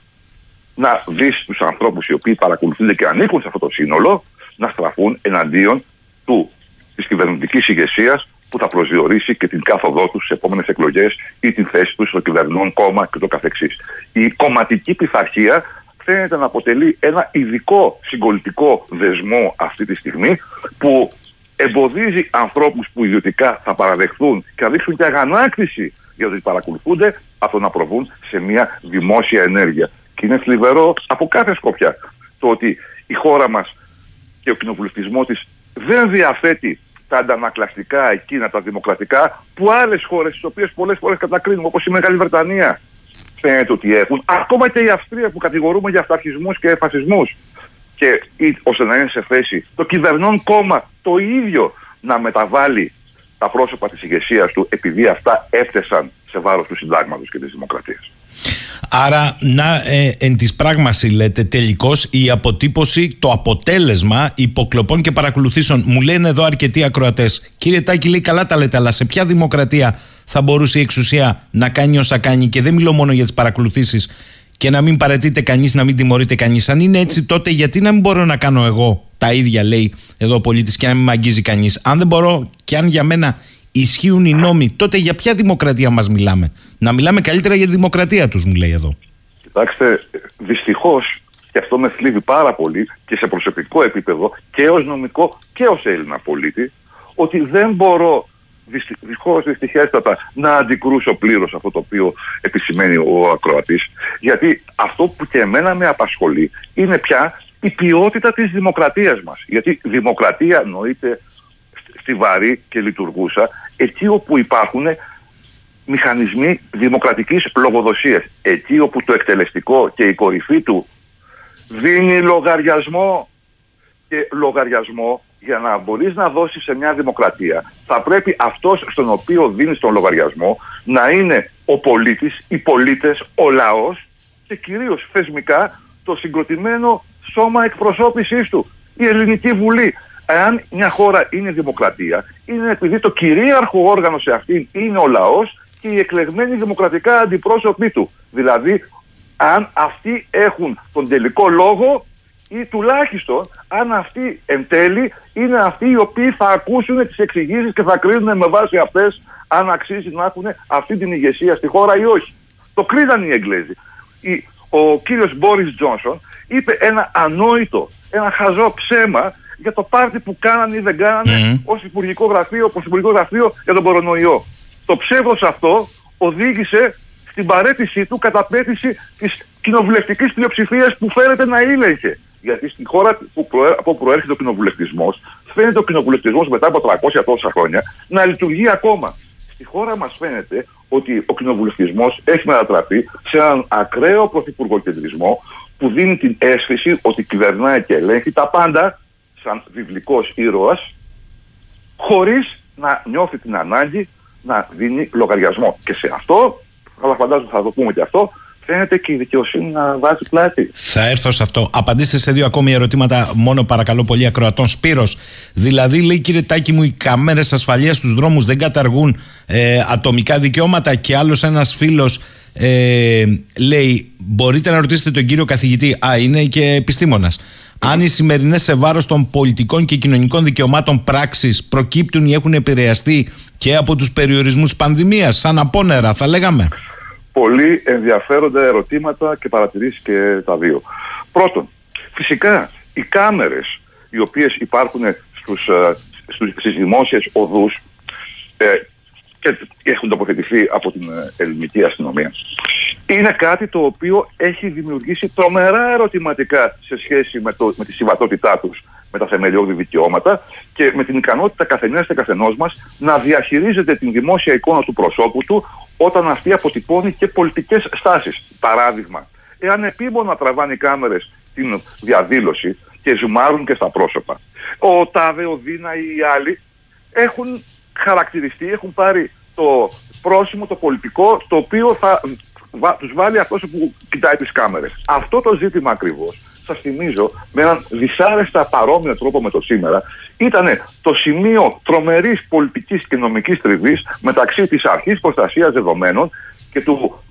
να δεις τους ανθρώπους οι οποίοι παρακολουθούνται και ανήκουν σε αυτό το σύνολο να στραφούν εναντίον του της κυβερνητικής ηγεσίας που θα προσδιορίσει και την κάθοδό τους στις επόμενες εκλογές ή την θέση τους στο κυβερνών κόμμα και το καθεξής. Η κομματική πειθαρχία φαίνεται να αποτελεί ένα ειδικό συγκολητικό δεσμό αυτή τη στιγμή που εμποδίζει ανθρώπους που ιδιωτικά θα παραδεχθούν και θα δείξουν και αγανάκτηση για το ότι παρακολουθούνται από να προβούν σε μια δημόσια ενέργεια. Και είναι θλιβερό από κάθε σκοπιά το ότι η χώρα μας και ο κοινοβουλευτισμός της δεν διαθέτει τα αντανακλαστικά εκείνα, τα δημοκρατικά, που άλλες χώρες, τις οποίες πολλές φορές κατακρίνουμε, όπως η Μεγάλη Βρετανία, φαίνεται ότι έχουν. Ακόμα και η Αυστρία που κατηγορούμε για αυταρχισμούς και φασισμούς. Και ώστε να είναι σε θέση το κυβερνών κόμμα το ίδιο να μεταβάλει τα πρόσωπα της ηγεσίας του επειδή αυτά έφτασαν σε βάρος του συντάγματος και της δημοκρατίας. Άρα, να ε, εν της πράγμαση λέτε τελικώς η αποτύπωση, το αποτέλεσμα υποκλοπών και παρακολουθήσεων. Μου λένε εδώ αρκετοί ακροατές. Κύριε Τάκη λέει καλά τα λέτε, αλλά σε ποια δημοκρατία θα μπορούσε η εξουσία να κάνει όσα κάνει και δεν μιλώ μόνο για τις παρακολουθήσεις και να μην παρετείται κανείς, να μην τιμωρείται κανείς. Αν είναι έτσι τότε γιατί να μην μπορώ να κάνω εγώ τα ίδια λέει εδώ ο πολίτης και να μην με αγγίζει κανείς. Αν δεν μπορώ και αν για μένα ισχύουν οι νόμοι, τότε για ποια δημοκρατία μας μιλάμε; Να μιλάμε καλύτερα για τη δημοκρατία τους, μου λέει εδώ. Κοιτάξτε, δυστυχώς, και αυτό με θλίβει πάρα πολύ και σε προσωπικό επίπεδο και ως νομικό και ως Έλληνα πολίτη, ότι δεν μπορώ δυστυχώς, δυστυχέστατα, να αντικρούσω πλήρως αυτό το οποίο επισημαίνει ο ακροατής. Γιατί αυτό που και εμένα με απασχολεί είναι πια η ποιότητα της δημοκρατίας μας. Γιατί δημοκρατία νοείται στιβαρή και λειτουργούσα εκεί όπου υπάρχουν μηχανισμοί δημοκρατικής λογοδοσίας. Εκεί όπου το εκτελεστικό και η κορυφή του δίνει λογαριασμό και λογαριασμό για να μπορείς να δώσεις σε μια δημοκρατία θα πρέπει αυτός στον οποίο δίνεις τον λογαριασμό να είναι ο πολίτης, οι πολίτες, ο λαός και κυρίως θεσμικά το συγκροτημένο σώμα εκπροσώπησής του, η Ελληνική Βουλή. Εάν μια χώρα είναι δημοκρατία, είναι επειδή το κυρίαρχο όργανο σε αυτήν είναι ο λαός και οι εκλεγμένοι δημοκρατικά αντιπρόσωποι του. Δηλαδή, αν αυτοί έχουν τον τελικό λόγο ή τουλάχιστον αν αυτοί εν τέλει είναι αυτοί οι οποίοι θα ακούσουν τις εξηγήσεις και θα κρίνουν με βάση αυτές αν αξίζει να έχουν αυτή την ηγεσία στη χώρα ή όχι. Το κρίναν οι Εγγλέζοι. Ο κύριος Μπόρις Τζόνσον είπε ένα ανόητο, ένα χαζό ψέμα για το πάρτι που κάνανε ή δεν κάνανε mm. ως Υπουργικό Γραφείο, ως Υπουργικό Γραφείο για τον κορονοϊό. Το ψεύδος αυτό οδήγησε στην παρέτησή του κατά πέτηση της κοινοβουλευτικής πλειοψηφίας που φέρεται να ήλεγχε. Γιατί στη χώρα που προέ, από όπου προέρχεται ο κοινοβουλευτισμός, φαίνεται ο κοινοβουλευτισμός μετά από 300 τόσα χρόνια να λειτουργεί ακόμα. Στη χώρα μας φαίνεται ότι ο κοινοβουλευτισμός έχει μετατραπεί σε έναν ακραίο πρωθυπουργοκεντρισμό που δίνει την αίσθηση ότι κυβερνάει και ελέγχει τα πάντα σαν βιβλικός ήρωας χωρίς να νιώθει την ανάγκη να δίνει λογαριασμό. Και σε αυτό, αλλά φαντάζομαι θα το πούμε και αυτό, φαίνεται και η δικαιοσύνη να βάζει πλάτη. Θα έρθω σε αυτό. Απαντήστε σε δύο ακόμη ερωτήματα, μόνο παρακαλώ πολύ ακροατών. Σπύρος, δηλαδή λέει κύριε Τάκη μου, οι καμέρες ασφαλείας στους δρόμους δεν καταργούν ε, ατομικά δικαιώματα; Και άλλος ένας φίλος ε, λέει, μπορείτε να ρωτήσετε τον κύριο καθηγητή, α, είναι και επιστήμονας, αν οι σημερινές σε βάρος των πολιτικών και κοινωνικών δικαιωμάτων πράξεις προκύπτουν ή έχουν επηρεαστεί και από τους περιορισμούς πανδημίας, σαν απόνερα, θα λέγαμε. Πολύ ενδιαφέροντα ερωτήματα και παρατηρήσεις και τα δύο. Πρώτον, φυσικά οι κάμερες οι οποίες υπάρχουν στους, ε, στους, στις δημόσιες οδούς ε, και έχουν τοποθετηθεί από την ε, ελληνική αστυνομία. Είναι κάτι το οποίο έχει δημιουργήσει τρομερά ερωτηματικά σε σχέση με, το, με τη συμβατότητά τους με τα θεμελιώδη δικαιώματα και με την ικανότητα καθενό και καθενός μας να διαχειρίζεται την δημόσια εικόνα του προσώπου του όταν αυτή αποτυπώνει και πολιτικές στάσεις. Παράδειγμα, εάν επίμονα τραβάνε οι κάμερες την διαδήλωση και ζουμάρουν και στα πρόσωπα, ο Τάδε, ο Δίνα ή οι άλλοι έχουν χαρακτηριστεί, έχουν πάρει το πρόσημο, το πολιτικό, το οποίο θα τους βάλει αυτός που κοιτάει τις κάμερες. Αυτό το ζήτημα ακριβώς, σας θυμίζω, με έναν δυσάρεστα παρόμοιο τρόπο με το σήμερα, ήταν το σημείο τρομερής πολιτικής και νομικής τριβής μεταξύ της αρχής προστασίας δεδομένων και του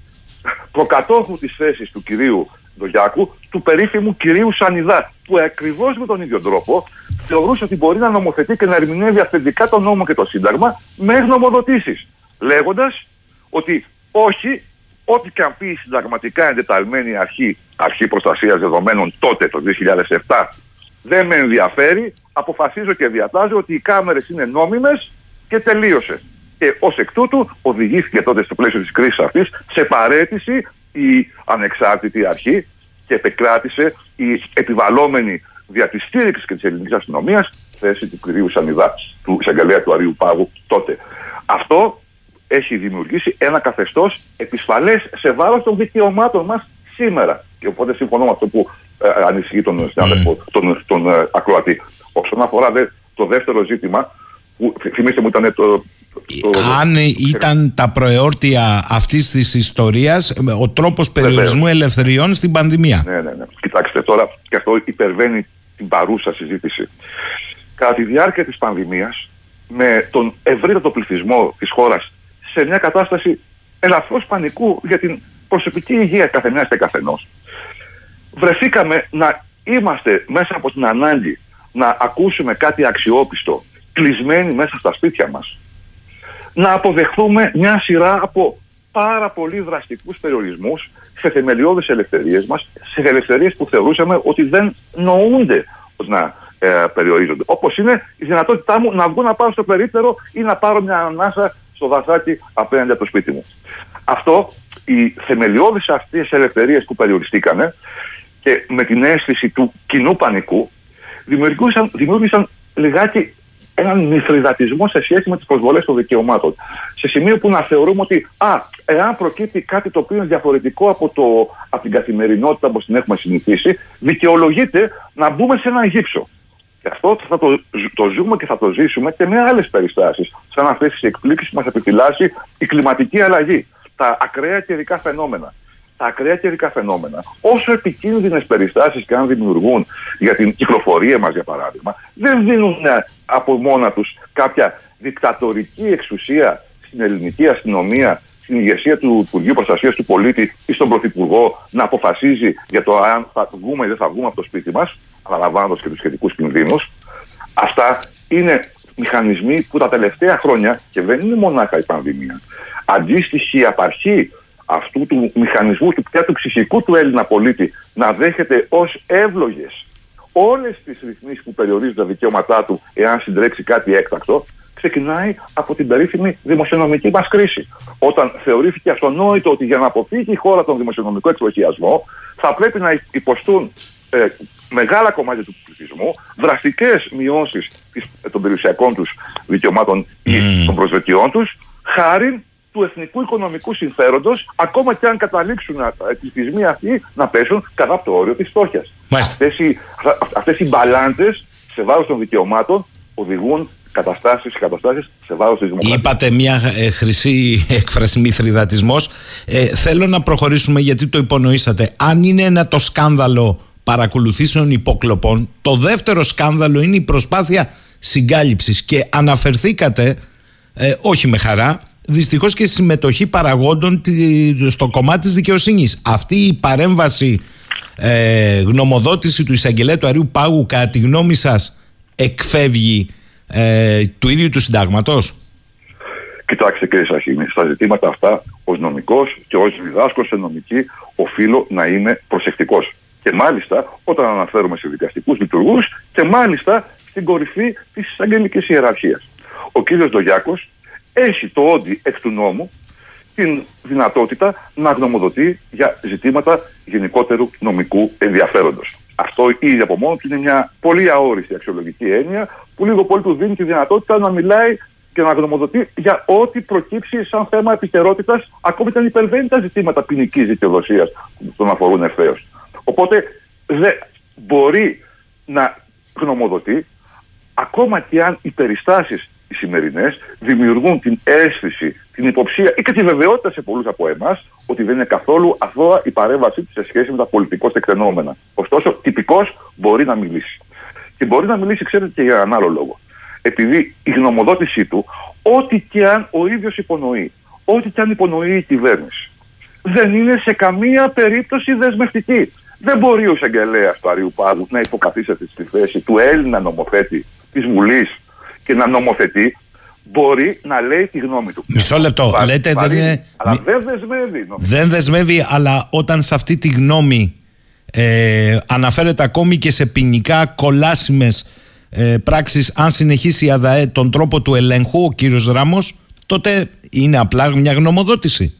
προκατόχου της θέσης του κυρίου Ντογιάκου, του περίφημου κυρίου Σανιδά, που ακριβώς με τον ίδιο τρόπο θεωρούσε ότι μπορεί να νομοθετεί και να ερμηνεύει αυθεντικά τον νόμο και το Σύνταγμα με γνωμοδοτήσεις. Λέγοντας ότι όχι, ό,τι και αν πει η συνταγματικά εντεταλμένη αρχή, αρχή προστασίας δεδομένων τότε το 2007, δεν με ενδιαφέρει. Αποφασίζω και διατάζω ότι οι κάμερες είναι νόμιμες και τελείωσε. Και ως εκ τούτου οδηγήθηκε τότε στο πλαίσιο της κρίσης αυτής σε παρέτηση η ανεξάρτητη αρχή και επεκράτησε η επιβαλόμενη δια τη στήριξη και της ελληνικής αστυνομίας θέση του κυρίου Σανιδά, του εισαγγελέα του Αρίου Πάγου τότε. Αυτό έχει δημιουργήσει ένα καθεστώς επισφαλές σε βάρος των δικαιωμάτων μας σήμερα. Και οπότε συμφωνώ με αυτό που ε, ανησυχεί τον συνάδελφο, τον, τον ε, ακροατή. Όσον αφορά δε, το δεύτερο ζήτημα, που θυμίστε μου ήταν το, αν ήταν τα προεόρτια αυτής της ιστορίας ο τρόπος περιορισμού ελευθεριών στην πανδημία. Ναι, ναι, ναι. Κοιτάξτε τώρα, και αυτό υπερβαίνει την παρούσα συζήτηση. Κατά τη διάρκεια της πανδημίας, με τον ευρύτατο πληθυσμό της χώρας σε μια κατάσταση ελαφρώς πανικού για την προσωπική υγεία καθενό και καθενός, βρεθήκαμε να είμαστε μέσα από την ανάγκη να ακούσουμε κάτι αξιόπιστο κλεισμένοι μέσα στα σπίτια μας να αποδεχθούμε μια σειρά από πάρα πολύ δραστικούς περιορισμούς σε θεμελιώδεις ελευθερίες μας, σε ελευθερίες που θεωρούσαμε ότι δεν νοούνται να ε, περιορίζονται. Όπως είναι η δυνατότητά μου να βγω να πάω στο περίπτερο ή να πάρω μια ανάσα στο δασάκι απέναντι από το σπίτι μου. Αυτό, οι θεμελιώδεις αυτές ελευθερίες που περιοριστήκανε και με την αίσθηση του κοινού πανικού δημιουργήσαν, δημιούργησαν λιγάκι έναν μυθριδατισμό σε σχέση με τις προσβολές των δικαιωμάτων. Σε σημείο που να θεωρούμε ότι, α, εάν προκύπτει κάτι το οποίο είναι διαφορετικό από, το, από την καθημερινότητα όπως την έχουμε συνηθίσει, δικαιολογείται να μπούμε σε ένα γύψο. Και αυτό θα το, το ζούμε και θα το ζήσουμε και με άλλες περιστάσεις. Σαν αυτές τις εκπλήξεις που μας επιφυλάσσει η κλιματική αλλαγή, τα ακραία καιρικά φαινόμενα. Τα ακραία καιρικά φαινόμενα, όσο επικίνδυνες περιστάσεις και αν δημιουργούν για την κυκλοφορία μας, για παράδειγμα, δεν δίνουν ε, από μόνα τους κάποια δικτατορική εξουσία στην ελληνική αστυνομία, στην ηγεσία του Υπουργείου Προστασίας του Πολίτη ή στον Πρωθυπουργό να αποφασίζει για το αν θα βγούμε ή δεν θα βγούμε από το σπίτι μας, αναλαμβάνοντας και τους σχετικούς κινδύνους. Αυτά είναι μηχανισμοί που τα τελευταία χρόνια, και δεν είναι μονάχα η πανδημία, αντίστοιχη απαρχή αυτού του μηχανισμού του πια του ψυχικού του Έλληνα πολίτη να δέχεται ως εύλογες όλες τις ρυθμίσεις που περιορίζουν τα δικαιώματά του εάν συντρέξει κάτι έκτακτο, ξεκινάει από την περίφημη δημοσιονομική μας κρίση. Όταν θεωρήθηκε αυτονόητο ότι για να αποφύγει η χώρα τον δημοσιονομικό εξοχιασμό θα πρέπει να υποστούν ε, μεγάλα κομμάτια του πληθυσμού δραστικές μειώσεις των περιουσιακών τους δικαιωμάτων ή των προσβετιών τους, χάρη του εθνικού οικονομικού συμφέροντος, ακόμα και αν καταλήξουν τη στιγμή αυτή να πέσουν κατά από το όριο της φτώχειας. Αυτές οι, οι μπαλάντες σε βάρος των δικαιωμάτων οδηγούν καταστάσεις και καταστάσεις σε βάρος της δημοκρατίας. Είπατε μια ε, χρυσή έκφραση μυθριδατισμό. Ε, θέλω να προχωρήσουμε γιατί το υπονοήσατε. Αν είναι ένα το σκάνδαλο παρακολουθήσεων υποκλοπών, το δεύτερο σκάνδαλο είναι η προσπάθεια συγκάλυψης και αναφερθήκατε, ε, όχι με χαρά, δυστυχώς και συμμετοχή παραγόντων στο κομμάτι της δικαιοσύνης. Αυτή η παρέμβαση ε, γνωμοδότηση του εισαγγελέα του Αρίου Πάγου κατά τη γνώμη σας εκφεύγει ε, του ίδιου του συντάγματος; Κοιτάξτε κύριε Σαχίνη, στα ζητήματα αυτά ως νομικός και ως διδάσκος σε νομική οφείλω να είμαι προσεκτικός. Και μάλιστα όταν αναφέρομαι σε δικαστικούς λειτουργούς και μάλιστα στην κορυφή της εισαγγελικής ιεραρχίας. Ο κύριος Ντογιάκο έχει το όντι εκ του νόμου την δυνατότητα να γνωμοδοτεί για ζητήματα γενικότερου νομικού ενδιαφέροντος. Αυτό ήδη από μόνο του είναι μια πολύ αόριστη αξιολογική έννοια που λίγο πολύ του δίνει τη δυνατότητα να μιλάει και να γνωμοδοτεί για ό,τι προκύψει σαν θέμα επικαιρότητας, ακόμη και αν υπερβαίνει τα ζητήματα ποινικής δικαιοδοσίας που τον αφορούν ευθέως. Οπότε δεν μπορεί να γνωμοδοτεί, ακόμα και αν οι περιστάσεις οι σημερινές δημιουργούν την αίσθηση, την υποψία ή και τη βεβαιότητα σε πολλούς από εμάς ότι δεν είναι καθόλου αθώα η παρέμβασή του σε σχέση με τα πολιτικώς τεκτενόμενα. Ωστόσο, τυπικώ μπορεί να μιλήσει. Και μπορεί να μιλήσει, ξέρετε, και για έναν άλλο λόγο. Επειδή η γνωμοδότησή του, ό,τι και αν ο ίδιος υπονοεί, ό,τι και αν υπονοεί η κυβέρνηση, δεν είναι σε καμία περίπτωση δεσμευτική. Δεν μπορεί ο εισαγγελέας του Αριού Πάγου να υποκαθίσεται στη θέση του Έλληνα νομοθέτη της Βουλής και να νομοθετεί μπορεί να λέει τη γνώμη του. Μισό λεπτό. Λέτε δεν είναι. Αλλά δεν δεσμεύει. Δεν δεσμεύει, αλλά όταν σε αυτή τη γνώμη ε, αναφέρεται ακόμη και σε ποινικά κολάσιμες ε, πράξεις αν συνεχίσει η ΑΔΑΕ τον τρόπο του ελέγχου ο κύριος Ράμος τότε είναι απλά μια γνωμοδότηση.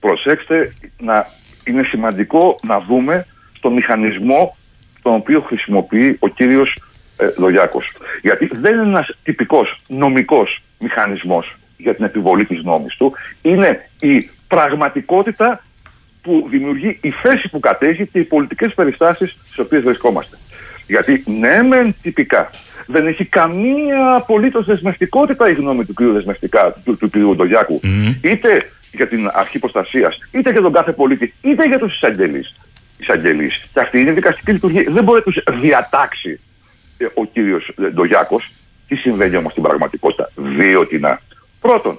Προσέξτε να είναι σημαντικό να δούμε το μηχανισμό τον οποίο χρησιμοποιεί ο κύριος ε, Γιατί δεν είναι ένας τυπικός νομικός μηχανισμός για την επιβολή της νόμης του. Είναι η πραγματικότητα που δημιουργεί η θέση που κατέχει και οι πολιτικές περιστάσεις στις οποίες βρισκόμαστε. Γιατί ναι, μεν τυπικά δεν έχει καμία απολύτως δεσμευτικότητα η γνώμη του κ. Δεσμευτικά, του, του, του Ντογιάκου, είτε για την αρχή προστασίας, είτε για τον κάθε πολίτη, είτε για τους εισαγγελείς. Και αυτή είναι η δικαστική λειτουργία. Δεν μπορεί να τους διατάξει ε, ο κύριος Ντογιάκος. Τι συμβαίνει όμως στην πραγματικότητα; Δύο να. Πρώτον,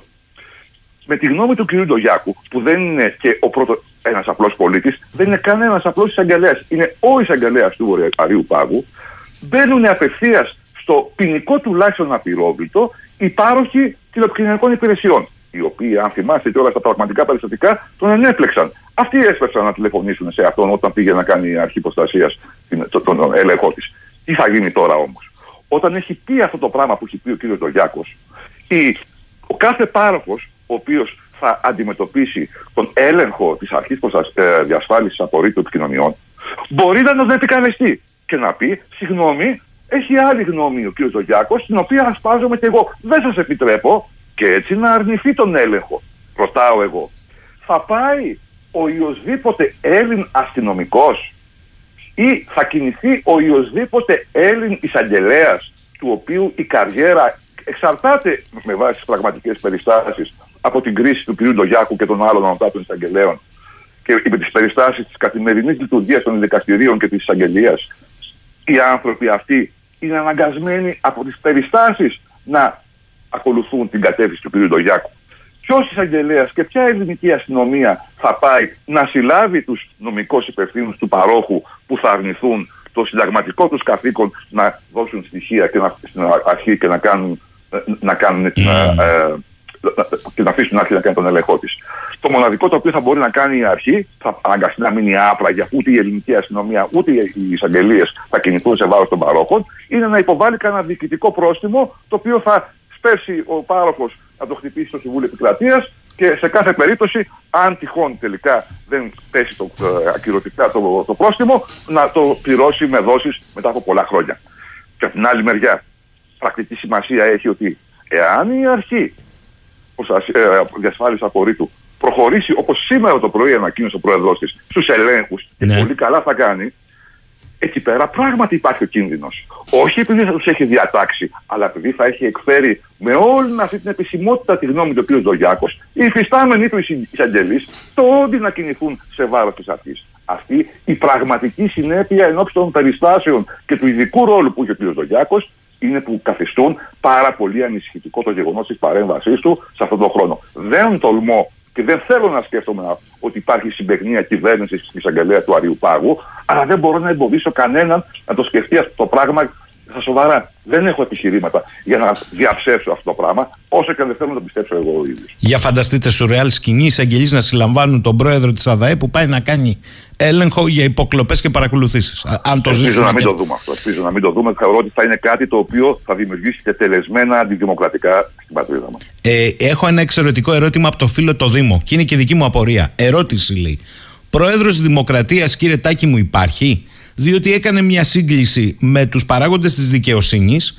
με τη γνώμη του κ. Ντογιάκου, που δεν είναι και ο πρώτο ένας απλός πολίτης, δεν είναι κανένας απλός εισαγγελέας. Είναι ο εισαγγελέας του Βορειοαρίου Πάγου. Μπαίνουν απευθείας στο ποινικό τουλάχιστον απειρόβλητο οι πάροχοι τηλεπικοινωνικών υπηρεσιών. Οι οποίοι, αν θυμάστε και όλα στα πραγματικά περιστατικά, τον ενέπλεξαν. Αυτοί έσπευσαν να τηλεφωνήσουν σε αυτόν όταν πήγε να κάνει αρχή προστασίας τον έλεγχό της. Τι θα γίνει τώρα όμως; Όταν έχει πει αυτό το πράγμα που έχει πει ο κ. Ντογιάκο, ο κάθε πάροχος, ο οποίος θα αντιμετωπίσει τον έλεγχο της αρχής ε, διασφάλισης απορρίτου επικοινωνιών, μπορεί να τον επικαλεστεί και να πει: Συγγνώμη, έχει άλλη γνώμη ο κ. Ζογιάκο, την οποία ασπάζομαι και εγώ. Δεν σας επιτρέπω και έτσι να αρνηθεί τον έλεγχο. Ρωτάω εγώ. Θα πάει ο οποιοδήποτε Έλλην αστυνομικός ή θα κινηθεί ο οποιοδήποτε Έλλην εισαγγελέας, του οποίου η καριέρα εξαρτάται με βάση τις πραγματικές περιστάσεις από την κρίση του κ. Ντογιάκου και των άλλων ανωτάτων εισαγγελέων και με τις περιστάσεις της καθημερινής λειτουργίας των δικαστηρίων και της εισαγγελίας, οι άνθρωποι αυτοί είναι αναγκασμένοι από τις περιστάσεις να ακολουθούν την κατεύθυνση του κ. Ντογιάκου. Ποιος εισαγγελέας και ποια ελληνική αστυνομία θα πάει να συλλάβει τους νομικού υπευθύνους του παρόχου που θα αρνηθούν το συνταγματικό τους καθήκον να δώσουν στοιχεία και να, στην αρχή και να κάνουν, να κάνουν mm. ε, και να αφήσουν άρχη να κάνει τον έλεγχό της. Το μοναδικό το οποίο θα μπορεί να κάνει η αρχή, θα αναγκαστεί να μείνει άπραγια, ούτε η ελληνική αστυνομία ούτε οι εισαγγελίες θα κινηθούν σε βάρος των παρόχων, είναι να υποβάλει κανένα διοικητικό πρόστιμο το οποίο θα σπέσει ο πάροχος να το χτυπήσει στο Συμβούλιο Επικρατείας και σε κάθε περίπτωση, αν τυχόν τελικά δεν πέσει το, ε, ακυρωτικά το, το πρόστιμο, να το πληρώσει με δόσεις μετά από πολλά χρόνια. Και από την άλλη μεριά, πρακτική σημασία έχει ότι εάν η αρχή ε, διασφάλιση απορρίτου προχωρήσει όπως σήμερα το πρωί ανακοίνωσε ο πρόεδρός της στους ελέγχους, και ναι. πολύ καλά θα κάνει, εκεί πέρα πράγματι υπάρχει ο κίνδυνος. Όχι επειδή θα τους έχει διατάξει, αλλά επειδή θα έχει εκφέρει με όλη αυτή την επισημότητα τη γνώμη του κ. Δογιάκο, οι υφιστάμενοι του εισαγγελεί, το όντι να κινηθούν σε βάρος της αρχής. Αυτή η πραγματική συνέπεια ενώπιση των περιστάσεων και του ειδικού ρόλου που έχει ο κ. Δογιάκο είναι που καθιστούν πάρα πολύ ανησυχητικό το γεγονός της παρέμβασής του σε αυτόν τον χρόνο. Δεν τολμώ και δεν θέλω να σκέφτομαι ότι υπάρχει συμπεγνία κυβέρνησης στην εισαγγελέα του Αριού Πάγου, αλλά δεν μπορώ να εμποδίσω κανέναν να το σκεφτεί αυτό το πράγμα στα σοβαρά. Δεν έχω επιχειρήματα για να διαψεύσω αυτό το πράγμα, όσο και αν δεν θέλω να το πιστέψω εγώ ο ίδιος. Για φανταστείτε σουρεάλ σκηνή εισαγγελείς να συλλαμβάνουν τον πρόεδρο της ΑΔΑΕ που πάει να κάνει έλεγχο για υποκλοπές και παρακολουθήσεις. Αν το Ελπίζω να μην το δούμε αυτό. Ελπίζω να μην το δούμε. Θεωρώ ότι θα είναι κάτι το οποίο θα δημιουργήσει και τελεσμένα αντιδημοκρατικά στην πατρίδα μας. Ε, έχω ένα εξαιρετικό ερώτημα από το φίλο το Δήμο και είναι και δική μου απορία. Ερώτηση λέει. Πρόεδρος Δημοκρατίας, κύριε Τάκη μου, υπάρχει; Διότι έκανε μια σύγκληση με τους παράγοντες της δικαιοσύνης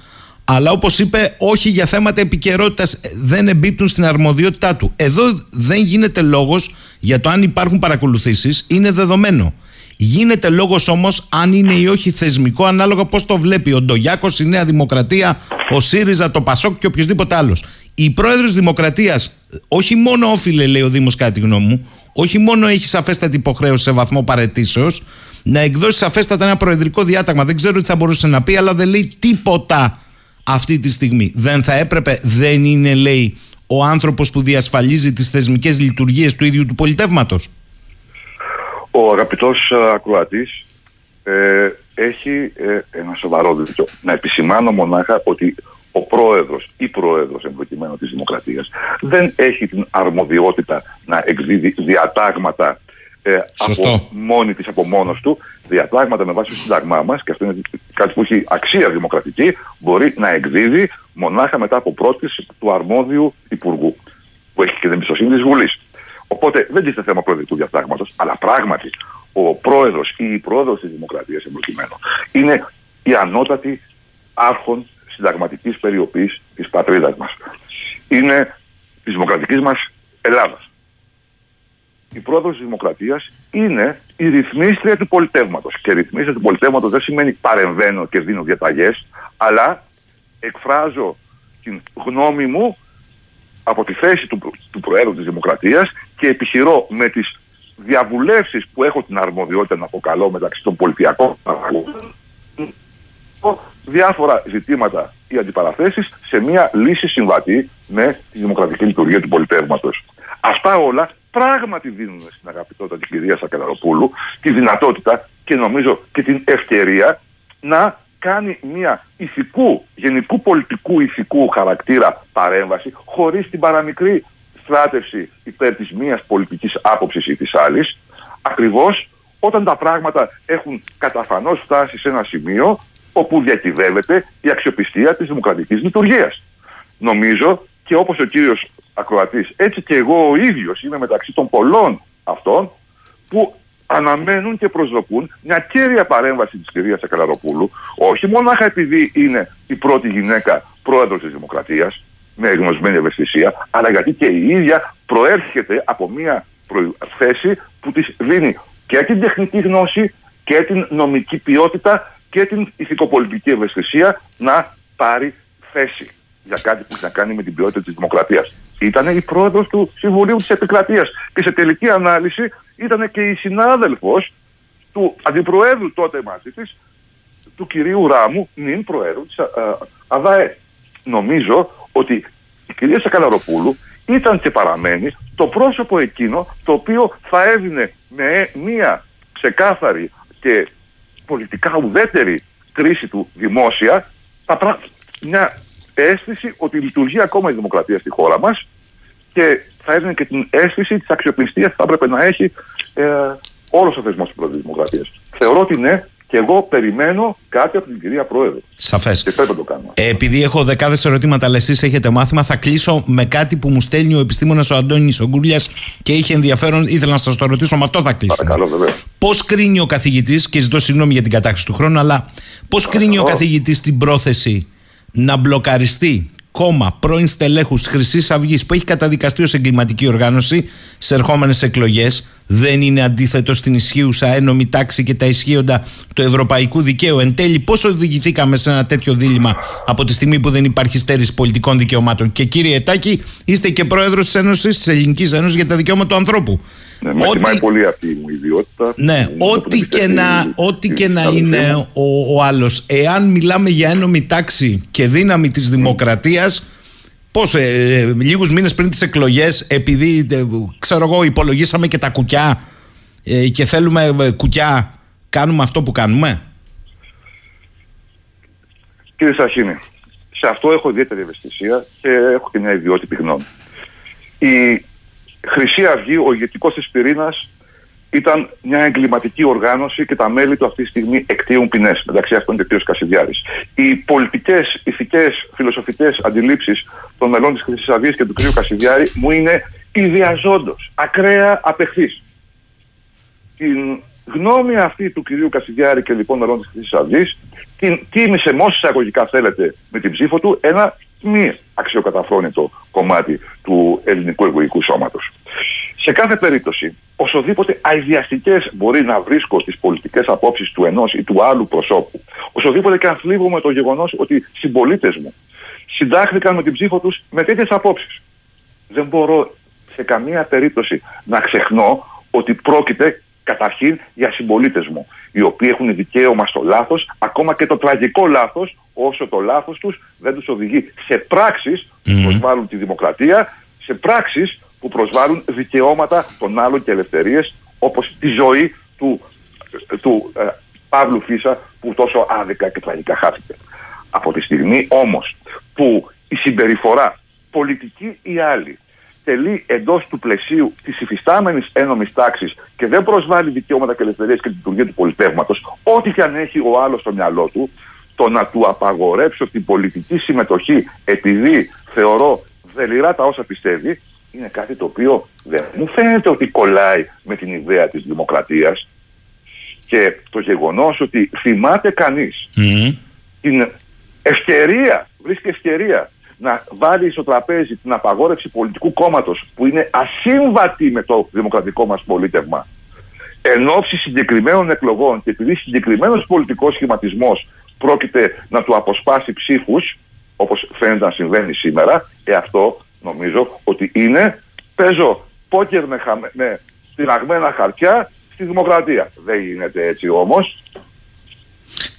αλλά όπως είπε όχι για θέματα επικαιρότητας δεν εμπίπτουν στην αρμοδιότητά του. Εδώ δεν γίνεται λόγος για το αν υπάρχουν παρακολουθήσεις, είναι δεδομένο. Γίνεται λόγος όμως αν είναι ή όχι θεσμικό ανάλογα πώς το βλέπει ο Ντογιάκος, η Νέα Δημοκρατία, ο ΣΥΡΙΖΑ, το ΠΑΣΟΚ και οποιοδήποτε άλλος. Η πρόεδρος Δημοκρατίας όχι μόνο όφιλε λέει ο Δήμος κατά τη γνώμη μου, όχι μόνο έχει σαφέστατη υποχρέωση σε βαθμό παρετήσεως, να εκδώσει σαφέστατα ένα προεδρικό διάταγμα. Δεν ξέρω τι θα μπορούσε να πει, αλλά δεν λέει τίποτα αυτή τη στιγμή. Δεν θα έπρεπε, δεν είναι, λέει, ο άνθρωπος που διασφαλίζει τις θεσμικές λειτουργίες του ίδιου του πολιτεύματος. Ο αγαπητός ε, ακροατής ε, έχει ε, ένα σοβαρό δίκιο. Να επισημάνω μονάχα ότι ο πρόεδρος ή πρόεδρος εμπροκειμένου της Δημοκρατίας δεν έχει την αρμοδιότητα να εκδίδει διατάγματα ε, από μόνη της, από μόνος του, διατάγματα με βάση το Σύνταγμά μας, και αυτό είναι κάτι που έχει αξία δημοκρατική, μπορεί να εκδίδει μονάχα μετά από πρόταση του αρμόδιου Υπουργού, που έχει και την εμπιστοσύνη της Βουλής. Οπότε δεν τίθεται θέμα προεδρικού διατάγματος, αλλά πράγματι ο πρόεδρος ή η πρόεδρος της Δημοκρατίας, εμπροκειμένου, είναι η ανώτατη άρχον συνταγματικής περιοπή της πατρίδας μας. Είναι της δημοκρατικής μας Ελλάδας η πρόοδο της δημοκρατίας είναι η ρυθμίστρια του πολιτεύματος. Και ρυθμίστρια του πολιτεύματος δεν σημαίνει παρεμβαίνω και δίνω διαταγές, αλλά εκφράζω την γνώμη μου από τη θέση του, του Προέδρου της Δημοκρατίας και επιχειρώ με τις διαβουλεύσεις που έχω την αρμοδιότητα να αποκαλώ μεταξύ των πολιτιακών παραγωγών διάφορα ζητήματα ή αντιπαραθέσεις σε μια λύση συμβατή με τη δημοκρατική λειτουργία του πολιτεύματος. Αυτά όλα πράγματι δίνουν στην αγαπητότητα της κυρία Σακελαροπούλου τη δυνατότητα και νομίζω και την ευκαιρία να κάνει μια ηθικού, γενικού πολιτικού ηθικού χαρακτήρα παρέμβαση χωρίς την παραμικρή στράτευση υπέρ της μίας πολιτικής άποψης ή της άλλης ακριβώς όταν τα πράγματα έχουν καταφανώς φτάσει σε ένα σημείο όπου διακυβεύεται η αξιοπιστία της δημοκρατικής λειτουργίας. Νομίζω και όπως ο κύριος ακροατής. Έτσι και εγώ ο ίδιος είμαι μεταξύ των πολλών αυτών που αναμένουν και προσδοκούν μια κέρια παρέμβαση της κυρίας Ακαλαροπούλου, όχι μονάχα επειδή είναι η πρώτη γυναίκα πρόεδρος της Δημοκρατίας, με γνωσμένη ευαισθησία, αλλά γιατί και η ίδια προέρχεται από μια θέση που της δίνει και την τεχνική γνώση και την νομική ποιότητα και την ηθικοπολιτική ευαισθησία να πάρει θέση για κάτι που έχει να κάνει με την ποιότητα της δημοκρατίας ήταν η πρόεδρος του Συμβουλίου της Επικρατείας και σε τελική ανάλυση ήταν και η συνάδελφος του αντιπροέδρου τότε μαζί της, του κυρίου Ράμου, νυν προέδρου της ΑΔΑΕ. Νομίζω ότι η κυρία Σακαλαροπούλου ήταν και παραμένει το πρόσωπο εκείνο το οποίο θα έδινε με μία ξεκάθαρη και πολιτικά ουδέτερη κρίση του δημόσια τα μια αίσθηση ότι λειτουργεί ακόμα η δημοκρατία στη χώρα μας και θα έδινε και την αίσθηση της αξιοπιστίας που θα έπρεπε να έχει ε, όλος ο θεσμός της Δημοκρατίας. Θεωρώ ότι ναι, Και εγώ περιμένω κάτι από την κυρία Πρόεδρο. Σαφές. Και πρέπει να το κάνω. Ε, επειδή έχω δεκάδες ερωτήματα, αλλά εσείς έχετε μάθημα, θα κλείσω με κάτι που μου στέλνει ο επιστήμονας ο Αντώνης Ογκούρλιας και είχε ενδιαφέρον. Ήθελα να σας το ρωτήσω, με αυτό θα κλείσω. Παρακαλώ, βέβαια. Πώς κρίνει ο καθηγητής, και ζητώ συγγνώμη για την κατάχρηση του χρόνου, αλλά πώς κρίνει ο καθηγητής την πρόθεση να μπλοκαριστεί κόμμα πρώην στελέχους Χρυσής Αυγής που έχει καταδικαστεί ως εγκληματική οργάνωση σε ερχόμενες εκλογές δεν είναι αντίθετο στην ισχύουσα ένομη τάξη και τα ισχύοντα του ευρωπαϊκού δικαίου. Εν τέλει, πώς οδηγηθήκαμε σε ένα τέτοιο δίλημα από τη στιγμή που δεν υπάρχει στέρηση πολιτικών δικαιωμάτων; Και κύριε Ετάκη, είστε και πρόεδρος της Ένωσης, της Ελληνικής Ένωσης για τα Δικαιώματα του Ανθρώπου. Ναι, με ότι... πολύ αυτή η μου ιδιότητα. Ναι, ό,τι και να, ό,τι και να είναι ο, ο άλλος, εάν μιλάμε για ένομη τάξη και δύναμη της δημοκρατίας, Πώς, ε, ε, λίγους μήνες πριν τις εκλογές, επειδή, ε, ξέρω εγώ, υπολογίσαμε και τα κουκιά ε, και θέλουμε ε, κουκιά, κάνουμε αυτό που κάνουμε; Κύριε Σαχίνη, σε αυτό έχω ιδιαίτερη ευαισθησία και έχω και μια ιδιότυπη γνώμη. Η Χρυσή Αυγή, ο ηγετικός της πυρήνας, ήταν μια εγκληματική οργάνωση και τα μέλη του αυτή τη στιγμή εκτίουν ποινές. Μεταξύ αυτών και ο κ. Κασιδιάρης. Οι πολιτικές, ηθικές, φιλοσοφικές αντιλήψεις των μελών της Χρυσής Αυγής και του κ. Κασιδιάρη μου είναι ιδιαζόντως, ακραία απεχθής. Την γνώμη αυτή του κ. Κασιδιάρη και λοιπόν μελών της Χρυσής Αυγής την τίμησε με εισαγωγικά θέλετε με την ψήφο του ένα μη αξιοκαταφρόνητο κομμάτι του ελληνικού εκλογικού σώματος. Σε κάθε περίπτωση, οσοδήποτε αειδιαστικέ μπορεί να βρίσκω στις πολιτικές απόψεις του ενός ή του άλλου προσώπου, οσοδήποτε και αν θλίβομαι το γεγονός ότι συμπολίτες μου συντάχθηκαν με την ψήφο τους με τέτοιες απόψεις. Δεν μπορώ σε καμία περίπτωση να ξεχνώ ότι πρόκειται καταρχήν για συμπολίτες μου, οι οποίοι έχουν δικαίωμα στο λάθος, ακόμα και το τραγικό λάθος, όσο το λάθος τους δεν τους οδηγεί σε πράξεις που προσβάλλουν τη δημοκρατία, σε πράξεις που προσβάλλουν δικαιώματα των άλλων και ελευθερίες, όπως τη ζωή του, του ε, Παύλου Φίσα, που τόσο άδικα και τραγικά χάθηκε. Από τη στιγμή όμως που η συμπεριφορά, πολιτική ή άλλη, τελεί εντός του πλαισίου της υφιστάμενης ένομη τάξης και δεν προσβάλλει δικαιώματα και ελευθερίες και τη λειτουργία του πολιτεύματος, ό,τι και αν έχει ο άλλος στο μυαλό του, το να του απαγορέψω την πολιτική συμμετοχή επειδή θεωρώ δελειρά τα όσα πιστεύει, είναι κάτι το οποίο δεν μου φαίνεται ότι κολλάει με την ιδέα της δημοκρατίας. Και το γεγονός ότι θυμάται την ευκαιρία, βρίσκει ευκαιρία να βάλει στο τραπέζι την απαγόρευση πολιτικού κόμματος που είναι ασύμβατη με το δημοκρατικό μας πολίτευμα εν ώψη συγκεκριμένων εκλογών και επειδή συγκεκριμένος πολιτικός σχηματισμός πρόκειται να του αποσπάσει ψήφους, όπως φαίνεται να συμβαίνει σήμερα, ε, αυτό νομίζω ότι είναι παίζω πόκερ με, χαμε, με στυλαγμένα χαρτιά στη δημοκρατία. Δεν γίνεται έτσι όμως.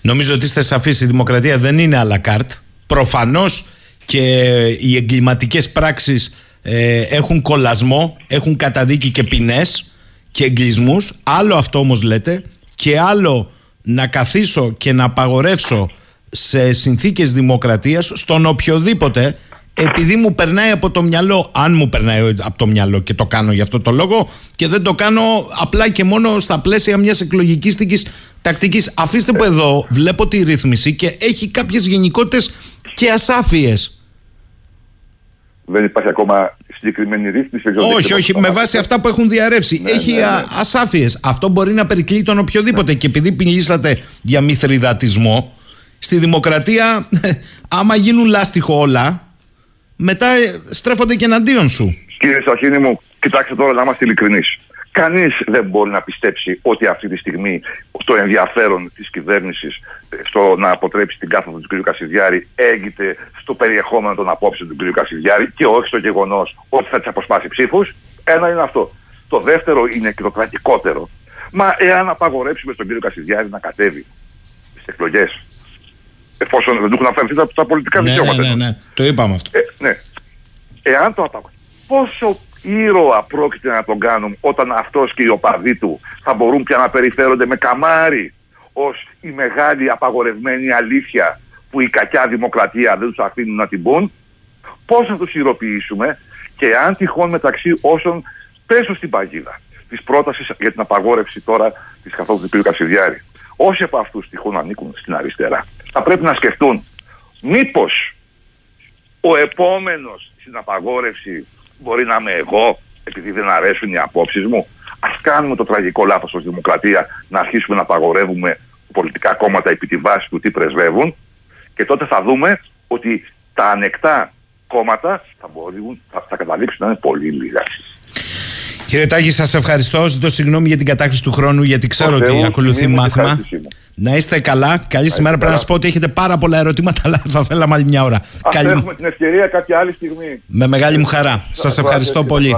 Νομίζω ότι είστε σαφείς, η δημοκρατία δεν είναι à la carte. Προφανώς και οι εγκληματικές πράξεις ε, έχουν κολασμό, έχουν καταδίκη και ποινές και εγκλισμούς. Άλλο αυτό όμως λέτε και άλλο να καθίσω και να απαγορεύσω σε συνθήκες δημοκρατίας στον οποιοδήποτε επειδή μου περνάει από το μυαλό, αν μου περνάει από το μυαλό και το κάνω για αυτό το λόγο και δεν το κάνω απλά και μόνο στα πλαίσια μιας εκλογικής τακτικής. Αφήστε που εδώ βλέπω τη ρύθμιση και έχει κάποιες γενικότητες και ασάφειες δεν υπάρχει ακόμα συγκεκριμένη ρύθμιση. Όχι, όχι, με βάση αυτά που έχουν διαρρεύσει. Ναι, Έχει ναι, ναι. ασάφειες. Αυτό μπορεί να περικλεί τον οποιοδήποτε. Και επειδή μιλήσατε για μυθριδατισμό, στη δημοκρατία, άμα γίνουν λάστιχο όλα, μετά στρέφονται και εναντίον σου. Κύριε Σαχίνη μου, κοιτάξτε τώρα να είμαστε ειλικρινείς. Κανείς δεν μπορεί να πιστέψει ότι αυτή τη στιγμή το ενδιαφέρον της κυβέρνησης στο να αποτρέψει την κάθοδο του κ. Κασιδιάρη έγκυται στο περιεχόμενο των απόψεων του κ. Κασιδιάρη και όχι στο γεγονός ότι θα τη αποσπάσει ψήφους. Ένα είναι αυτό. Το δεύτερο είναι και το τραγικότερο. Μα εάν απαγορέψουμε στον κ. Κασιδιάρη να κατέβει στις εκλογές, εφόσον δεν του έχουν αφαιρεθεί τα, τα πολιτικά ναι, δικαιώματα. Ναι, ναι, ναι, το είπαμε αυτό. Ε, ναι. Εάν το απαγορέψουμε, πόσο ήρωα πρόκειται να τον κάνουν όταν αυτός και οι οπαδοί του θα μπορούν πια να περιφέρονται με καμάρι ως η μεγάλη απαγορευμένη αλήθεια που η κακιά δημοκρατία δεν τους αφήνουν να την πούν πώς θα τους ηρωποιήσουμε και αν τυχόν μεταξύ όσων πέσουν στην παγίδα της πρότασης για την απαγόρευση τώρα της καθόλου του κ. Κασιδιάρη όσοι από αυτούς τυχόν ανήκουν στην αριστερά, θα πρέπει να σκεφτούν μήπως ο επόμενος στην απαγόρευση μπορεί να είμαι εγώ, επειδή δεν αρέσουν οι απόψεις μου. Ας κάνουμε το τραγικό λάθος ως δημοκρατία να αρχίσουμε να απαγορεύουμε πολιτικά κόμματα επί τη βάση του τι πρεσβεύουν και τότε θα δούμε ότι τα ανεκτά κόμματα θα, μπορούν, θα, θα καταλήξουν να είναι πολύ λίγα. Κύριε Τάκη, σας ευχαριστώ. Ζητώ συγγνώμη για την κατάχρηση του χρόνου, γιατί ξέρω ότι ακολουθεί μάθημα. Να είστε καλά. Καλή σήμερα. Πρέπει να σας πω ότι έχετε πάρα πολλά ερωτήματα, αλλά θα θέλαμε άλλη μια ώρα. Ας Καλή... έχουμε την ευκαιρία κάποια άλλη στιγμή. Με μεγάλη μου χαρά. Σας ευχαριστώ πολύ.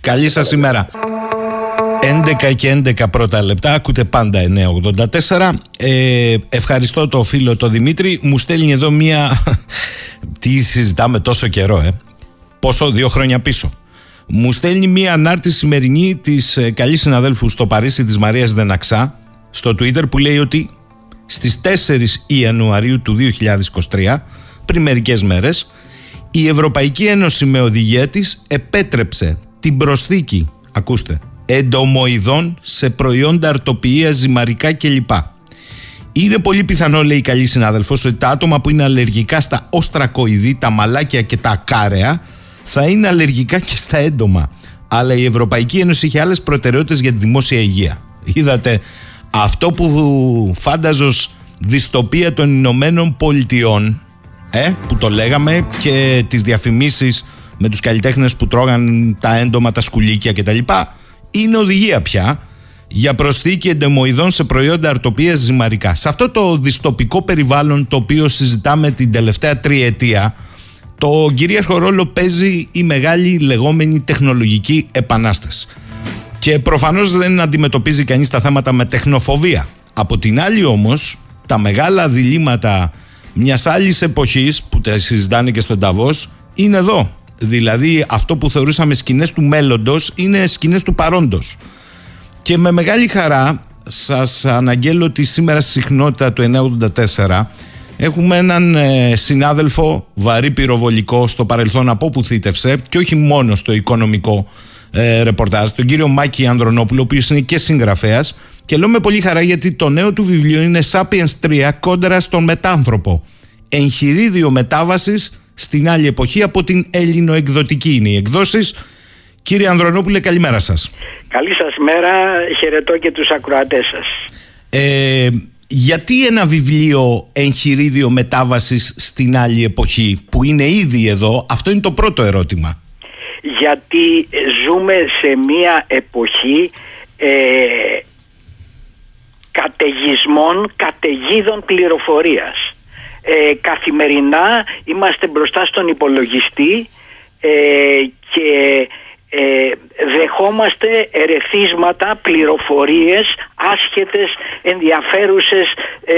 Καλή σας ημέρα. 11 και 11 πρώτα λεπτά, ακούτε πάντα 984. Ε, ευχαριστώ το φίλο το Δημήτρη. Μου στέλνει εδώ μία. Τι συζητάμε τόσο καιρό, ε; Πόσο, δύο χρόνια πίσω. Μου στέλνει μία ανάρτηση σημερινή της ε, καλής συναδέλφου στο Παρίσι της Μαρίας Δεναξά στο Twitter που λέει ότι στις 4 Ιανουαρίου του 2023, πριν μερικές μέρες, η Ευρωπαϊκή Ένωση με οδηγία της επέτρεψε την προσθήκη, ακούστε, εντομοειδών σε προϊόντα αρτοποιίας, ζυμαρικά κλπ. Είναι πολύ πιθανό, λέει η καλή συνάδελφος, ότι τα άτομα που είναι αλλεργικά στα οστρακοειδή, τα μαλάκια και τα κάρεα θα είναι αλλεργικά και στα έντομα. Αλλά η Ευρωπαϊκή Ένωση είχε άλλες προτεραιότητες για τη δημόσια υγεία. Είδατε αυτό που φάνταζω δυστοπία των Ηνωμένων Πολιτειών ε, που το λέγαμε και τις διαφημίσεις με τους καλλιτέχνες που τρώγαν τα έντομα, τα σκουλίκια κτλ είναι οδηγία πια για προσθήκη εντεμοειδών σε προϊόντα αρτοπίας ζυμαρικά. Σε αυτό το δυστοπικό περιβάλλον το οποίο συζητάμε την τελευταία τριετία, το κυρίαρχο ρόλο παίζει η μεγάλη λεγόμενη τεχνολογική επανάσταση. Και προφανώς δεν αντιμετωπίζει κανείς τα θέματα με τεχνοφοβία. Από την άλλη όμως, τα μεγάλα διλήμματα μιας άλλης εποχής που τα συζητάνε και στον Ταβός είναι εδώ. Δηλαδή αυτό που θεωρούσαμε σκηνές του μέλλοντος είναι σκηνές του παρόντος. Και με μεγάλη χαρά σας αναγγέλω ότι σήμερα στη συχνότητα του 984 έχουμε έναν ε, συνάδελφο βαρύ πυροβολικό στο παρελθόν από όπου θύτευσε και όχι μόνο στο οικονομικό ε, ρεπορτάζ, τον κύριο Μάκη Ανδρονόπουλο, ο οποίος είναι και συγγραφέας και λέω με πολύ χαρά γιατί το νέο του βιβλίο είναι Sapiens 3 κόντρα στον μετάνθρωπο. Εγχειρίδιο μετάβασης στην άλλη εποχή από την ελληνοεκδοτική είναι οι εκδόσεις. Κύριε Ανδρονόπουλε, καλημέρα σας. Καλή σας μέρα, χαιρετώ και τους ακροατές σας. Ε, γιατί ένα βιβλίο εγχειρίδιο μετάβασης στην άλλη εποχή που είναι ήδη εδώ, αυτό είναι το πρώτο ερώτημα. Γιατί ζούμε σε μια εποχή ε, καταιγισμών, καταιγίδων πληροφορίας ε, καθημερινά είμαστε μπροστά στον υπολογιστή ε, και ε, δεχόμαστε ερεθίσματα, πληροφορίες, άσχετες, ενδιαφέρουσες, ε,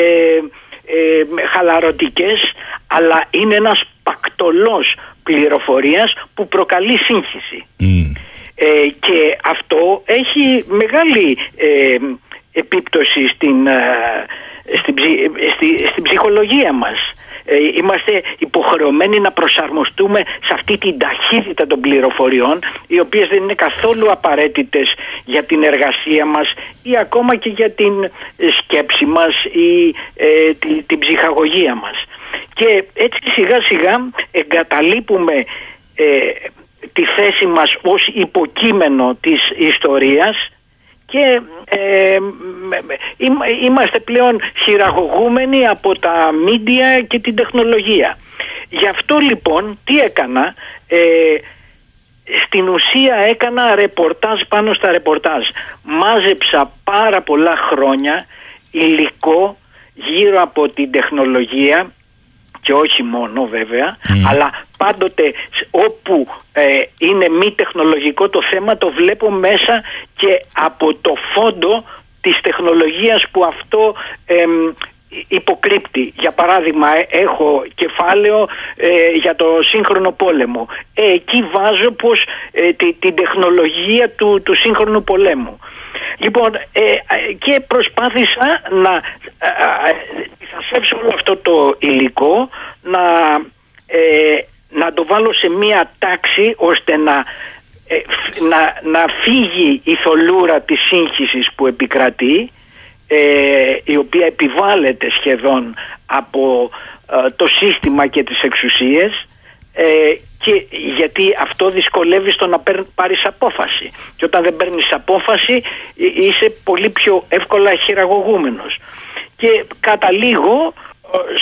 ε, χαλαρωτικές, αλλά είναι ένας πακτολός πληροφορίας που προκαλεί σύγχυση. Ε, και αυτό έχει μεγάλη επίπτωση στην στην, στη, στην ψυχολογία μας. Ε, είμαστε υποχρεωμένοι να προσαρμοστούμε σε αυτή την ταχύτητα των πληροφοριών οι οποίες δεν είναι καθόλου απαραίτητες για την εργασία μας ή ακόμα και για την σκέψη μας ή ε, την ψυχαγωγία μας. Και έτσι σιγά σιγά εγκαταλείπουμε ε, τη θέση μας ως υποκείμενο της ιστορίας και ε, είμαστε πλέον χειραγωγούμενοι από τα μίντια και την τεχνολογία. Γι' αυτό λοιπόν τι έκανα, ε, στην ουσία έκανα ρεπορτάζ πάνω στα ρεπορτάζ. Μάζεψα πάρα πολλά χρόνια υλικό γύρω από την τεχνολογία και όχι μόνο βέβαια, αλλά πάντοτε όπου ε, είναι μη τεχνολογικό το θέμα το βλέπω μέσα και από το φόντο της τεχνολογίας που αυτό υποκρύπτει. Για παράδειγμα ε, έχω κεφάλαιο ε, για το σύγχρονο πόλεμο. εκεί βάζω πως την τεχνολογία του, του σύγχρονου πολέμου. Λοιπόν, και προσπάθησα να θα όλο αυτό το υλικό να, ε, να το βάλω σε μία τάξη ώστε να, ε, να, να φύγει η θολούρα της σύγχυσης που επικρατεί ε, η οποία επιβάλλεται σχεδόν από ε, το σύστημα και τις εξουσίες ε, και γιατί αυτό δυσκολεύει στο να πάρεις απόφαση. Και όταν δεν παίρνεις απόφαση είσαι πολύ πιο εύκολα χειραγωγούμενος. Και καταλήγω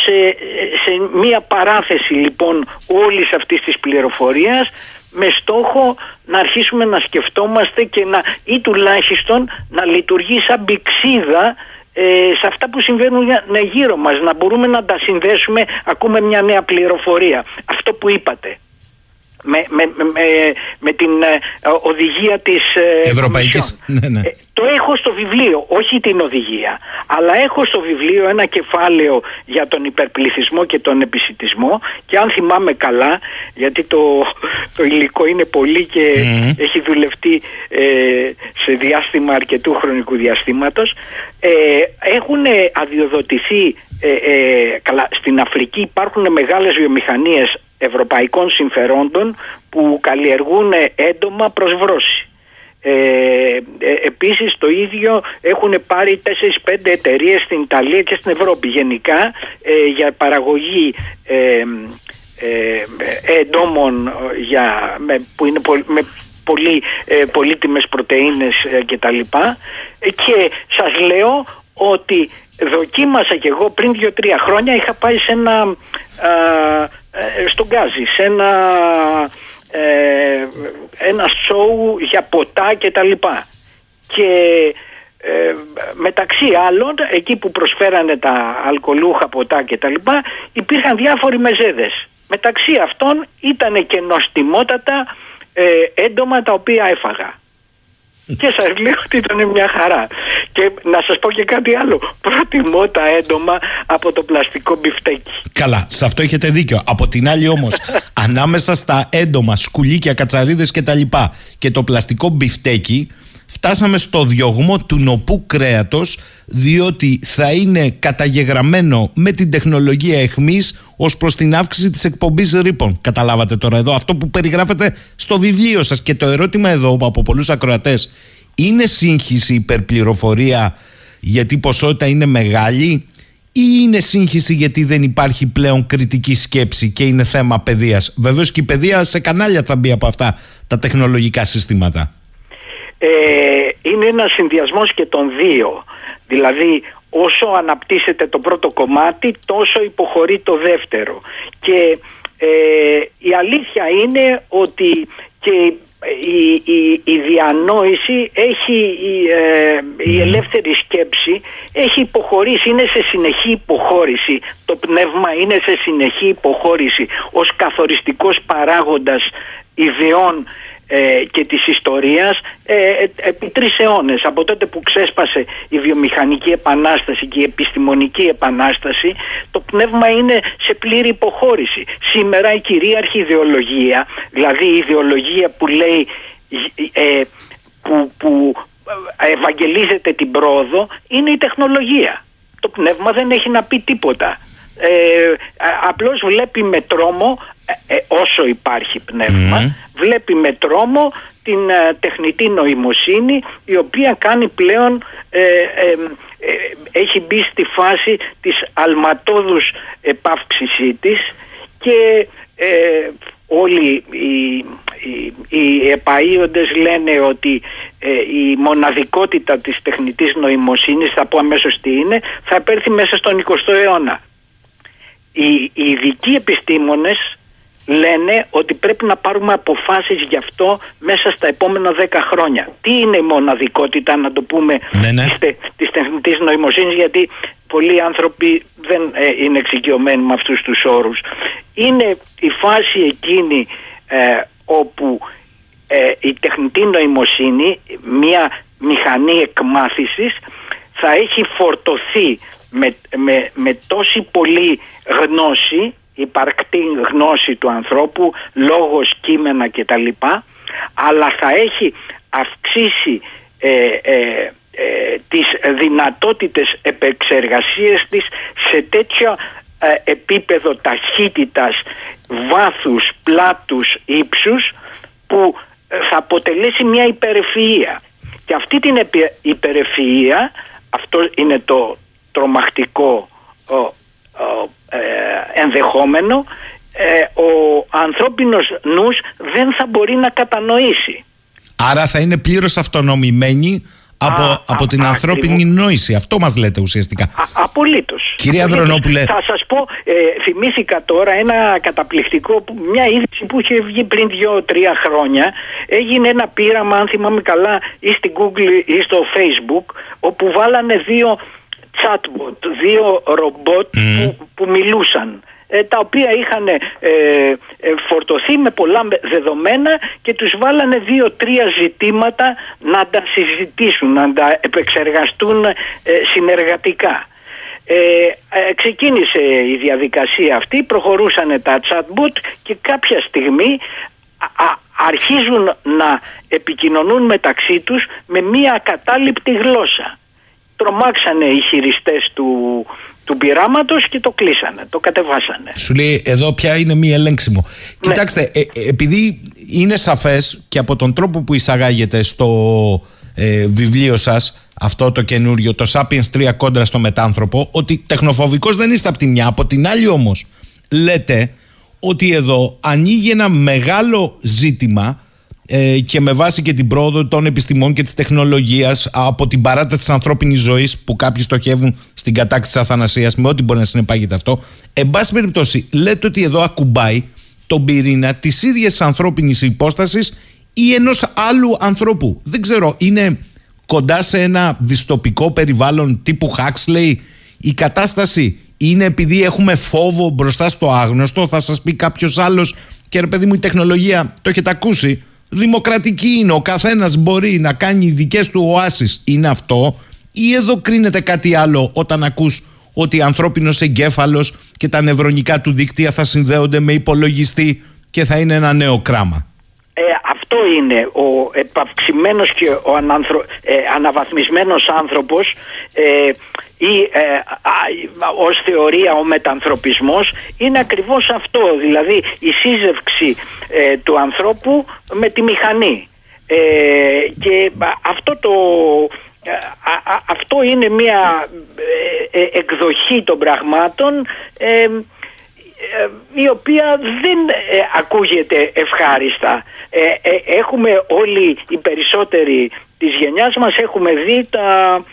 σε, σε μία παράθεση λοιπόν όλης αυτής της πληροφορίας με στόχο να αρχίσουμε να σκεφτόμαστε και να ή τουλάχιστον να λειτουργεί σαν πηξίδα ε, σε αυτά που συμβαίνουν ναι, γύρω μας να μπορούμε να τα συνδέσουμε ακούμε μια νέα πληροφορία. Αυτό που είπατε με, με, με, με την ε, οδηγία της ε, Ευρωπαϊκής. Ναι, ναι. Ε, το έχω στο βιβλίο, όχι την οδηγία αλλά έχω στο βιβλίο ένα κεφάλαιο για τον υπερπληθυσμό και τον επισητισμό και αν θυμάμαι καλά γιατί το, το υλικό είναι πολύ και έχει δουλευτεί σε διάστημα αρκετού χρονικού διαστήματος ε, έχουν αδειοδοτηθεί καλά, στην Αφρική υπάρχουν μεγάλες βιομηχανίες ευρωπαϊκών συμφερόντων που καλλιεργούν έντομα προς βρώση. Ε, ε, επίσης το ίδιο έχουν πάρει 4-5 εταιρείες στην Ιταλία και στην Ευρώπη. Γενικά ε, για παραγωγή ε, ε, εντόμων για, με, που είναι με πολύ ε, πολύτιμες πρωτεΐνες και τα λοιπά. Και σας λέω ότι δοκίμασα και εγώ πριν 2-3 χρόνια. Είχα πάει σε ένα ε, στον Γκάζι, σε ένα, ε, ένα σοου για ποτά και τα λοιπά. Και ε, μεταξύ άλλων, εκεί που προσφέρανε τα αλκοολούχα ποτά και τα λοιπά, υπήρχαν διάφοροι μεζέδες. Μεταξύ αυτών ήταν και νοστιμότατα ε, έντομα τα οποία έφαγα. Και σας λέω ότι ήταν μια χαρά. Και να σας πω και κάτι άλλο. Προτιμώ τα έντομα από το πλαστικό μπιφτέκι. Καλά, σε αυτό έχετε δίκιο. Από την άλλη όμως, ανάμεσα στα έντομα, σκουλίκια, κατσαρίδες και τα λοιπά και το πλαστικό μπιφτέκι, φτάσαμε στο διωγμό του νοπού κρέατος διότι θα είναι καταγεγραμμένο με την τεχνολογία εχμής ως προς την αύξηση της εκπομπής ρήπων. Καταλάβατε τώρα εδώ αυτό που περιγράφετε στο βιβλίο σας και το ερώτημα εδώ από πολλούς ακροατές είναι σύγχυση υπερπληροφορία γιατί η ποσότητα είναι μεγάλη ή είναι σύγχυση γιατί δεν υπάρχει πλέον κριτική σκέψη και είναι θέμα παιδείας; Βεβαίως και η παιδεία σε κανάλια θα μπει από αυτά τα τεχνολογικά συστήματα ε, είναι ένας συνδυασμός και των δύο. Δηλαδή όσο αναπτύσσεται το πρώτο κομμάτι τόσο υποχωρεί το δεύτερο. Και ε, η αλήθεια είναι ότι και η, η, η διανόηση έχει η, ε, η ελεύθερη σκέψη έχει υποχωρήσει, είναι σε συνεχή υποχώρηση το πνεύμα είναι σε συνεχή υποχώρηση ως καθοριστικός παράγοντας ιδεών ε, και της ιστορίας ε, ε, επί τρεις αιώνες από τότε που ξέσπασε η βιομηχανική επανάσταση και η επιστημονική επανάσταση το πνεύμα είναι σε πλήρη υποχώρηση. Σήμερα η κυρίαρχη ιδεολογία δηλαδή η ιδεολογία που λέει ε, που, που ευαγγελίζεται την πρόοδο είναι η τεχνολογία. Το πνεύμα δεν έχει να πει τίποτα. Ε, απλώς βλέπει με τρόμο ε, όσο υπάρχει πνεύμα βλέπει με τρόμο την ε, τεχνητή νοημοσύνη η οποία κάνει πλέον ε, ε, έχει μπει στη φάση της αλματόδους επαύξησή της και όλοι οι, οι, οι λένε ότι η μοναδικότητα της τεχνητής νοημοσύνης θα πω αμέσως τι είναι θα επέρθει μέσα στον 20ο αιώνα. Οι, οι ειδικοί επιστήμονες λένε ότι πρέπει να πάρουμε αποφάσεις γι' αυτό μέσα στα επόμενα δέκα χρόνια. Τι είναι η μοναδικότητα να το πούμε ναι, ναι. της, της τεχνητής νοημοσύνης γιατί πολλοί άνθρωποι δεν ε, είναι εξοικειωμένοι με αυτούς τους όρους. Είναι η φάση εκείνη ε, όπου ε, η τεχνητή νοημοσύνη, μια μηχανή εκμάθησης θα έχει φορτωθεί με, με, με τόση πολύ γνώση υπαρκτή γνώση του ανθρώπου, λόγος, κείμενα κτλ. Αλλά θα έχει αυξήσει ε, ε, ε, τις δυνατότητες επεξεργασίας της σε τέτοιο ε, επίπεδο ταχύτητας, βάθους, πλάτους, ύψους που θα αποτελέσει μια υπερεφυΐα. Και αυτή την υπερεφυΐα αυτό είναι το τρομακτικό ε, ενδεχόμενο ε, ο ανθρώπινος νους δεν θα μπορεί να κατανοήσει. Άρα θα είναι πλήρως αυτονομημένη από, από την ανθρώπινη νόηση. Αυτό μας λέτε ουσιαστικά. Α, απολύτως. Κυρία Ανδρονόπουλε. Θα σας πω, ε, θυμήθηκα τώρα ένα καταπληκτικό, μια είδηση που είχε βγει πριν δύο-τρία χρόνια. Έγινε ένα πείραμα, αν θυμάμαι καλά, ή στην Google ή στο Facebook, όπου βάλανε δύο chatbot, δύο ρομπότ που, που μιλούσαν. Ε, τα οποία είχαν ε, ε, φορτωθεί με πολλά δεδομένα και τους βάλανε δύο-τρία ζητήματα να τα συζητήσουν, να τα επεξεργαστούν συνεργατικά. Ε, ξεκίνησε η διαδικασία αυτή, προχωρούσαν τα chatbot και κάποια στιγμή αρχίζουν να επικοινωνούν μεταξύ τους με μία ακατάληπτη γλώσσα. Τρομάξανε οι χειριστές του, του πειράματος και το κλείσανε, το κατεβάσανε. Σου λέει εδώ πια είναι μη ελέγξιμο. Ναι. Κοιτάξτε, ε, ε, επειδή είναι σαφές και από τον τρόπο που εισαγάγεται στο ε, βιβλίο σας αυτό το καινούριο, το Sapiens 3 κόντρα στο μετάνθρωπο, ότι τεχνοφοβικός δεν είστε από τη μια. Από την άλλη όμως, λέτε ότι εδώ ανοίγει ένα μεγάλο ζήτημα ε, και με βάση και την πρόοδο των επιστημών και της τεχνολογίας από την παράταση της ανθρώπινης ζωής που κάποιοι στοχεύουν στην κατάκτηση της αθανασίας με ό,τι μπορεί να συνεπάγεται αυτό εν πάση περιπτώσει λέτε ότι εδώ ακουμπάει τον πυρήνα της ίδιας ανθρώπινης υπόστασης ή ενός άλλου ανθρώπου. Δεν ξέρω είναι κοντά σε ένα διστοπικό περιβάλλον τύπου Huxley η κατάσταση; Είναι επειδή έχουμε φόβο μπροστά στο άγνωστο; Θα σας πει κάποιος άλλος και ρε παιδί μου η τεχνολογία το έχετε ακούσει; Δημοκρατική είναι. Ο καθένας μπορεί να κάνει δικές του οάσεις. Είναι αυτό, ή εδώ κρίνεται κάτι άλλο όταν ακούς ότι ανθρώπινος εγκέφαλος και τα νευρονικά του δίκτυα θα συνδέονται με υπολογιστή και θα είναι ένα νέο κράμα; Ε, αυτό είναι ο επαυξημένος και ο ανανθρω... ε, αναβαθμισμένος άνθρωπος ε, ή ε, ως θεωρία ο μετανθρωπισμός είναι ακριβώς αυτό. Δηλαδή η σύζευξη ε, του ανθρώπου με τη μηχανή. Ε, και αυτό το αυτό είναι μια εκδοχή των πραγμάτων η οποία δεν ακούγεται ευχάριστα. έχουμε όλοι οι περισσότεροι της γενιάς μας έχουμε δει τα,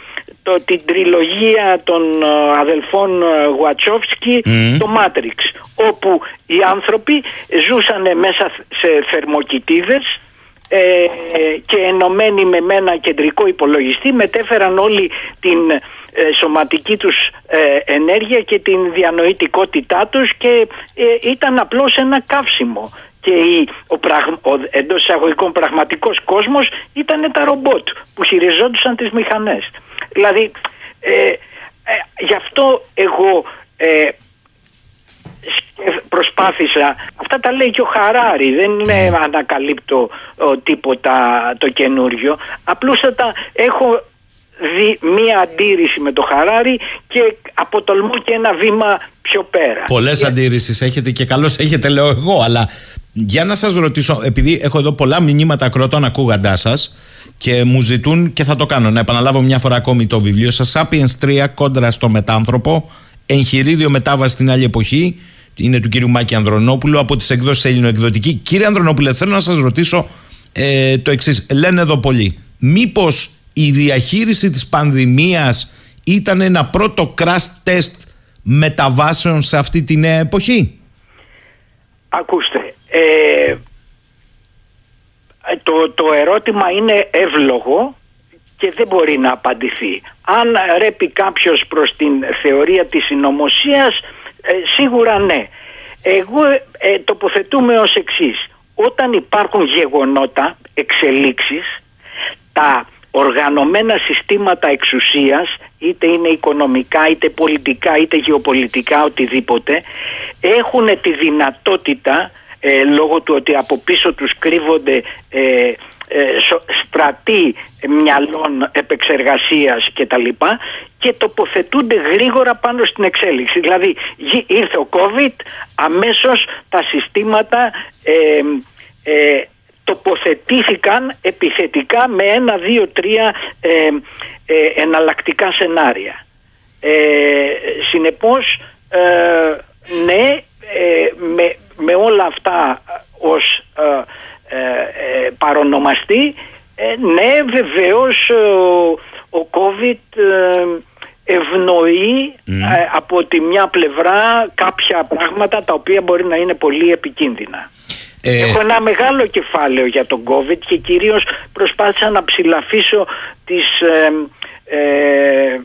το, την τριλογία των ε, αδελφών Γουατσόφσκι, mm. το Matrix, όπου οι άνθρωποι ζούσαν μέσα σε θερμοκοιτίδες ε, και ενωμένοι με ένα κεντρικό υπολογιστή μετέφεραν όλη την ε, σωματική τους ενέργεια και την διανοητικότητά τους και ήταν απλώς ένα καύσιμο και η, ο, πραγ, ο εντός εισαγωγικών πραγματικός κόσμος ήταν τα ρομπότ που χειριζόντουσαν τις μηχανές. Δηλαδή, ε, ε, γι' αυτό εγώ ε, προσπάθησα, αυτά τα λέει και ο Χαράρη, δεν είναι ναι. ανακαλύπτω τίποτα το καινούριο, απλούστατα έχω δει μία αντίρρηση με το Χαράρη και αποτολμώ και ένα βήμα πιο πέρα. Πολλές και... αντίρρησεις έχετε και καλώς έχετε λέω εγώ, αλλά για να σας ρωτήσω, επειδή έχω εδώ πολλά μηνύματα ακροτών ακούγαντάς σας, και μου ζητούν και θα το κάνω. Να επαναλάβω μια φορά ακόμη το βιβλίο σας Sapiens 3 κόντρα στο μετάνθρωπο εγχειρίδιο μετάβαση στην άλλη εποχή. Είναι του κύριου Μάκη Ανδρονόπουλου από τις εκδόσεις Ελληνοεκδοτική. Κύριε Ανδρονόπουλε θέλω να σας ρωτήσω ε, το εξής. Λένε εδώ πολλοί μήπως η διαχείριση της πανδημίας ήταν ένα πρώτο crash test μεταβάσεων σε αυτή τη νέα εποχή; Ακούστε ε, ε, το, το ερώτημα είναι εύλογο και δεν μπορεί να απαντηθεί. Αν ρέπει κάποιος προς την θεωρία της συνωμοσίας, ε, σίγουρα ναι. Εγώ ε, τοποθετούμε ως εξής. Όταν υπάρχουν γεγονότα, εξελίξεις, τα οργανωμένα συστήματα εξουσίας, είτε είναι οικονομικά, είτε πολιτικά, είτε γεωπολιτικά, οτιδήποτε, έχουν τη δυνατότητα ε, λόγω του ότι από πίσω τους κρύβονται ε, ε, στρατοί μυαλών επεξεργασίας και τα λοιπά και τοποθετούνται γρήγορα πάνω στην εξέλιξη. Δηλαδή ήρθε ο COVID, αμέσως τα συστήματα ε, τοποθετήθηκαν επιθετικά με ένα, δύο, τρία ε, ε, εναλλακτικά σενάρια. Ε, συνεπώς, ε, ναι, ε, με, με όλα αυτά ως παρονομαστή, ναι, βεβαίως ο COVID ευνοεί από τη μια πλευρά κάποια πράγματα τα οποία μπορεί να είναι πολύ επικίνδυνα. Ε... Έχω ένα μεγάλο κεφάλαιο για τον COVID και κυρίως προσπάθησα να ψηλαφίσω τις, ε, ε,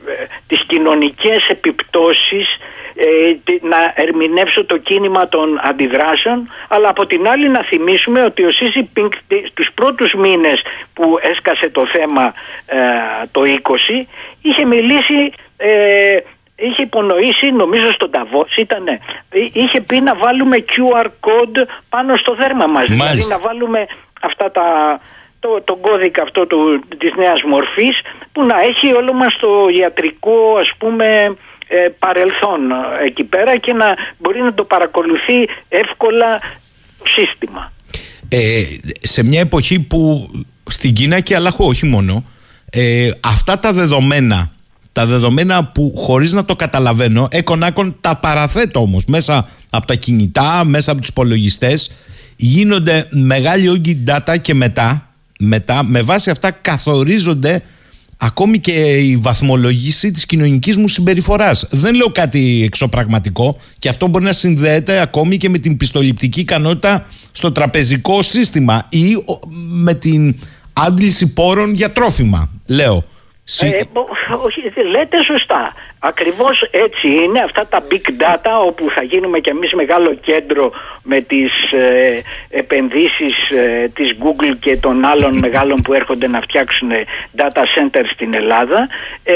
τις κοινωνικές επιπτώσεις ε, να ερμηνεύσω το κίνημα των αντιδράσεων αλλά από την άλλη να θυμίσουμε ότι ο Σίση Πινκ τους πρώτους μήνες που έσκασε το θέμα ε, το 20 είχε μιλήσει ε, είχε υπονοήσει νομίζω στον Ταβό ήταν ε, είχε πει να βάλουμε QR code πάνω στο δέρμα μας. Δηλαδή να βάλουμε αυτά τα το, τον κώδικα αυτό του, της νέας μορφής που να έχει όλο μας το ιατρικό ας πούμε ε, παρελθόν εκεί πέρα και να μπορεί να το παρακολουθεί εύκολα το σύστημα. Ε, σε μια εποχή που στην Κίνα και αλλάχου όχι μόνο ε, αυτά τα δεδομένα τα δεδομένα που χωρίς να το καταλαβαίνω έκον τα παραθέτω όμως μέσα από τα κινητά, μέσα από τους υπολογιστές, γίνονται μεγάλοι όγκοι data και μετά, μετά με βάση αυτά καθορίζονται ακόμη και η βαθμολόγηση της κοινωνικής μου συμπεριφοράς. Δεν λέω κάτι εξωπραγματικό και αυτό μπορεί να συνδέεται ακόμη και με την πιστοληπτική ικανότητα στο τραπεζικό σύστημα ή με την άντληση πόρων για τρόφιμα, λέω. Ε, όχι, λέτε σωστά. Ακριβώς έτσι είναι αυτά τα big data όπου θα γίνουμε κι εμείς μεγάλο κέντρο με τις ε, επενδύσεις ε, της Google και των άλλων μεγάλων που έρχονται να φτιάξουν data centers στην Ελλάδα. Ε,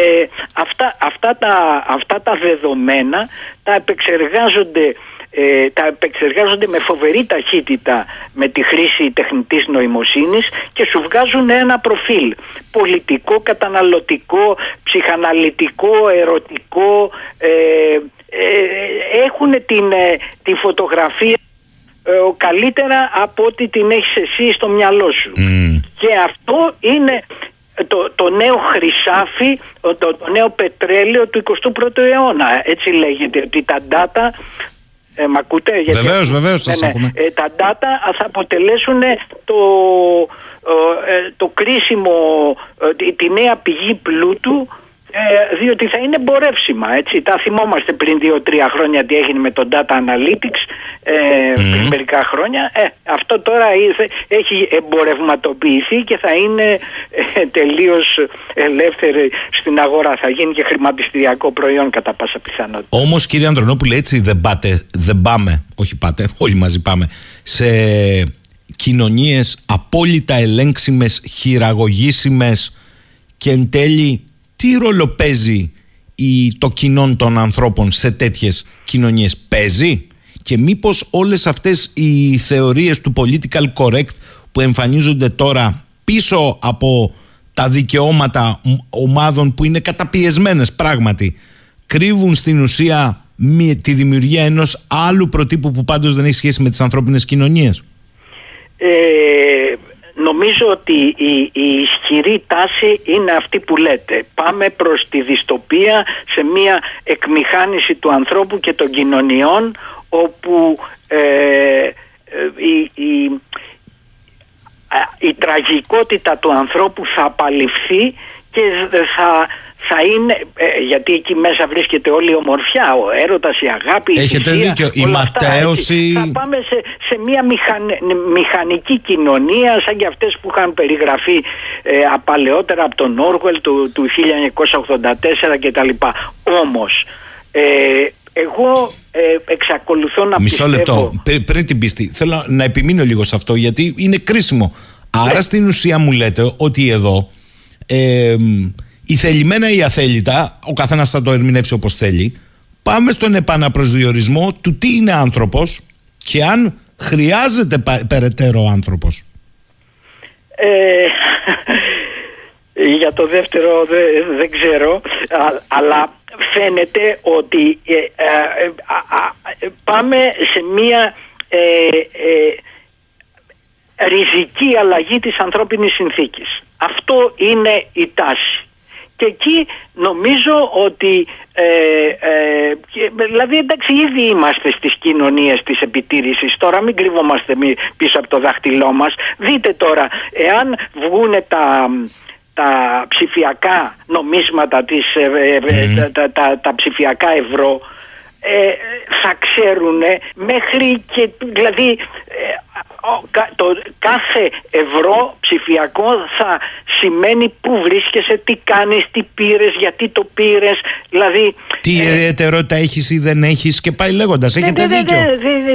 αυτά, αυτά, τα, αυτά τα δεδομένα τα επεξεργάζονται ε, τα επεξεργάζονται με φοβερή ταχύτητα με τη χρήση τεχνητής νοημοσύνης και σου βγάζουν ένα προφίλ. Πολιτικό, καταναλωτικό, ψυχαναλυτικό, ερωτικό ε, ε, έχουν την, ε, την φωτογραφία καλύτερα από ό,τι την έχεις εσύ στο μυαλό σου. Και αυτό είναι το, το νέο χρυσάφι, το, το νέο πετρέλαιο του 21ου αιώνα. Έτσι λέγεται ότι τα data ε, μ' ακούτε, βεβαίως, βεβαίως σας ναι, ναι. Ε, τα data θα αποτελέσουν το, ε, το κρίσιμο, ε, τη νέα πηγή πλούτου ε, διότι θα είναι εμπορεύσιμα έτσι. Τα θυμόμαστε πριν δύο-τρία χρόνια τι έγινε με το Data Analytics ε, πριν μερικά χρόνια. Ε, αυτό τώρα έχει εμπορευματοποιηθεί και θα είναι ε, τελείως ελεύθερη στην αγορά. Θα γίνει και χρηματιστηριακό προϊόν κατά πάσα πιθανότητα. Όμως κύριε Ανδρονόπουλε έτσι δεν πάτε δεν πάμε, όχι πάτε, όλοι μαζί πάμε σε κοινωνίες απόλυτα ελέγξιμες, χειραγωγήσιμες και εν τέλει τι ρόλο παίζει η, το κοινό των ανθρώπων σε τέτοιες κοινωνίες; Παίζει; Και μήπως όλες αυτές οι θεωρίες του political correct που εμφανίζονται τώρα πίσω από τα δικαιώματα ομάδων που είναι καταπιεσμένες πράγματι κρύβουν στην ουσία τη δημιουργία ενός άλλου προτύπου που πάντως δεν έχει σχέση με τις ανθρώπινες κοινωνίες; Ε, Νομίζω ότι η, η ισχυρή τάση είναι αυτή που λέτε. Πάμε προς τη δυστοπία σε μια εκμηχάνηση του ανθρώπου και των κοινωνιών όπου ε, ε η, η, η τραγικότητα του ανθρώπου θα απαλληφθεί και θα θα είναι, ε, γιατί εκεί μέσα βρίσκεται όλη η ομορφιά, ο έρωτας, η αγάπη, Έχετε η θυσία, δίκιο, η ματέωση... Θα πάμε σε, σε μια μηχανική κοινωνία σαν και αυτές που είχαν περιγραφεί ε, απαλαιότερα από τον Όργουελ του, του 1984 κτλ. Όμως, ε, εγώ ε, εξακολουθώ να Μισό λεπτό, πριν την πίστη, θέλω να επιμείνω λίγο σε αυτό γιατί είναι κρίσιμο. Άρα ναι. στην ουσία μου λέτε ότι εδώ... Ε, η θελημένα ή αθέλητα, ο καθένας θα το ερμηνεύσει όπως θέλει, πάμε στον επαναπροσδιορισμό του τι είναι άνθρωπος και αν χρειάζεται περαιτέρω άνθρωπος. Ε, για το δεύτερο δεν ξέρω, αλλά φαίνεται ότι ε, ε, πάμε σε μία ριζική αλλαγή της ανθρώπινης συνθήκης. Αυτό είναι η τάση. Και εκεί νομίζω ότι, ε, ε, δηλαδή εντάξει ήδη είμαστε στις κοινωνίες της επιτήρησης, τώρα μην κρύβομαστε πίσω από το δάχτυλό μας. Δείτε τώρα, εάν βγούνε τα, τα ψηφιακά νομίσματα, της, ε, τα, τα, τα, ψηφιακά ευρώ, θα ξέρουν μέχρι και δηλαδή το κάθε ευρώ ψηφιακό θα σημαίνει πού βρίσκεσαι, τι κάνεις, τι πήρες, γιατί το πήρες, δηλαδή... Τι ε, ιδιαιτερότητα έχεις ή δεν έχεις και πάει λέγοντας, ναι, έχετε δίκιο.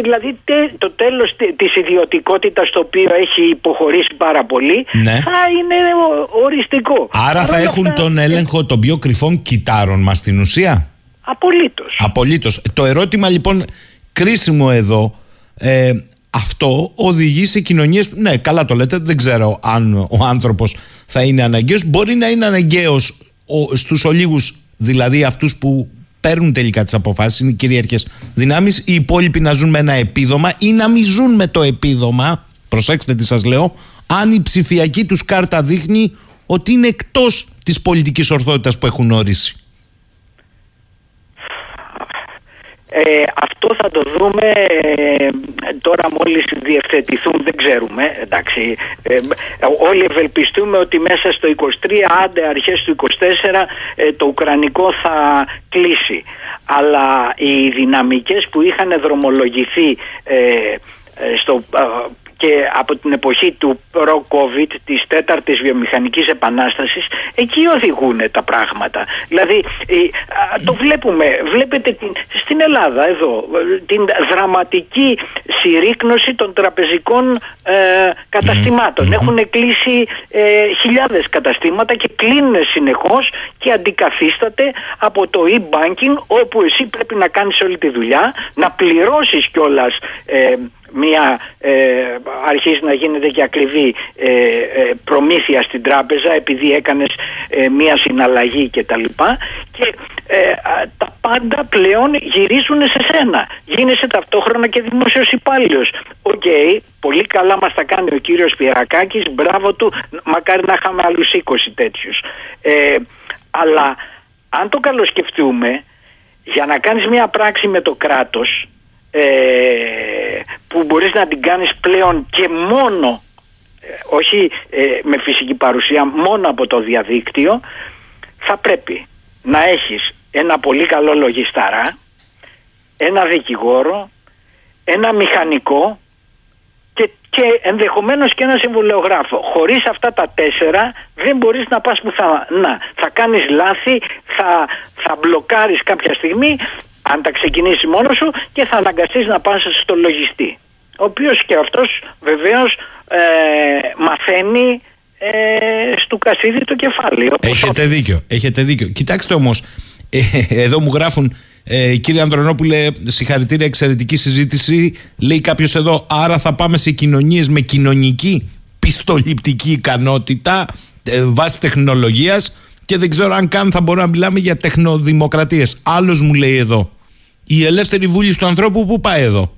δηλαδή το τέλος της ιδιωτικότητας το οποίο έχει υποχωρήσει πάρα πολύ ναι. θα είναι οριστικό. Άρα θα έχουν τον έλεγχο των πιο κρυφών κιτάρων μας στην ουσία. Απολύτως. Απολύτως. Το ερώτημα λοιπόν κρίσιμο εδώ ε, αυτό οδηγεί σε κοινωνίες. Ναι, καλά το λέτε. Δεν ξέρω αν ο άνθρωπος θα είναι αναγκαίος. Μπορεί να είναι αναγκαίος στους ολίγους, δηλαδή αυτούς που παίρνουν τελικά τις αποφάσεις, είναι οι κυρίαρχες δυνάμεις. Οι υπόλοιποι να ζουν με ένα επίδομα ή να μην ζουν με το επίδομα. Προσέξτε τι σας λέω. Αν η ψηφιακή τους κάρτα δείχνει ότι είναι εκτός της πολιτικής ορθότητας που έχουν ορίσει. Ε, αυτό θα το δούμε ε, τώρα μόλις διευθετηθούν, δεν ξέρουμε, εντάξει. Ε, όλοι ευελπιστούμε ότι μέσα στο 23, άντε αρχές του 24, ε, το Ουκρανικό θα κλείσει. Αλλά οι δυναμικές που είχαν δρομολογηθεί στο και από την εποχή του προ-COVID, της τέταρτης βιομηχανικής επανάστασης, εκεί οδηγούν τα πράγματα. Δηλαδή, το βλέπουμε, βλέπετε την, στην Ελλάδα εδώ, την δραματική συρρήκνωση των τραπεζικών ε, καταστημάτων. Έχουν κλείσει ε, χιλιάδες καταστήματα και κλείνουν συνεχώς και αντικαθίσταται από το e-banking όπου εσύ πρέπει να κάνεις όλη τη δουλειά, να πληρώσεις κιόλας ε, μια ε, αρχίζει να γίνεται και ακριβή ε, ε, προμήθεια στην τράπεζα επειδή έκανες ε, μια συναλλαγή και τα λοιπά και τα πάντα πλέον γυρίζουν σε σένα γίνεσαι ταυτόχρονα και δημόσιος υπάλληλος. Οκ, πολύ καλά μας τα κάνει ο κύριος Πιερακάκης μπράβο του, μακάρι να είχαμε άλλους 20 τέτοιους αλλά αν το καλοσκεφτούμε για να κάνεις μια πράξη με το κράτος ε, που μπορείς να την κάνεις πλέον και μόνο ε, όχι ε, με φυσική παρουσία μόνο από το διαδίκτυο θα πρέπει να έχεις ένα πολύ καλό λογισταρά ένα δικηγόρο ένα μηχανικό και, και ενδεχομένως και ένα συμβουλεογράφο. Χωρίς αυτά τα τέσσερα δεν μπορείς να πας πουθενά. Θα κάνεις λάθη, θα, θα μπλοκάρεις κάποια στιγμή αν τα ξεκινήσει μόνος σου και θα αναγκαστείς να πας στο λογιστή ο οποίος και αυτός βεβαίως ε, μαθαίνει ε, στο κασίδι το κεφάλι έχετε δίκιο, έχετε δίκιο κοιτάξτε όμως ε, εδώ μου γράφουν ε, κύριε Ανδρονόπουλε, συγχαρητήρια, εξαιρετική συζήτηση. Λέει κάποιος εδώ, άρα θα πάμε σε κοινωνίες με κοινωνική πιστοληπτική ικανότητα ε, βάσει τεχνολογίας και δεν ξέρω αν καν θα μπορούμε να μιλάμε για τεχνοδημοκρατίες. Άλλος μου λέει εδώ. Η ελεύθερη βούληση του ανθρώπου που πάει εδώ;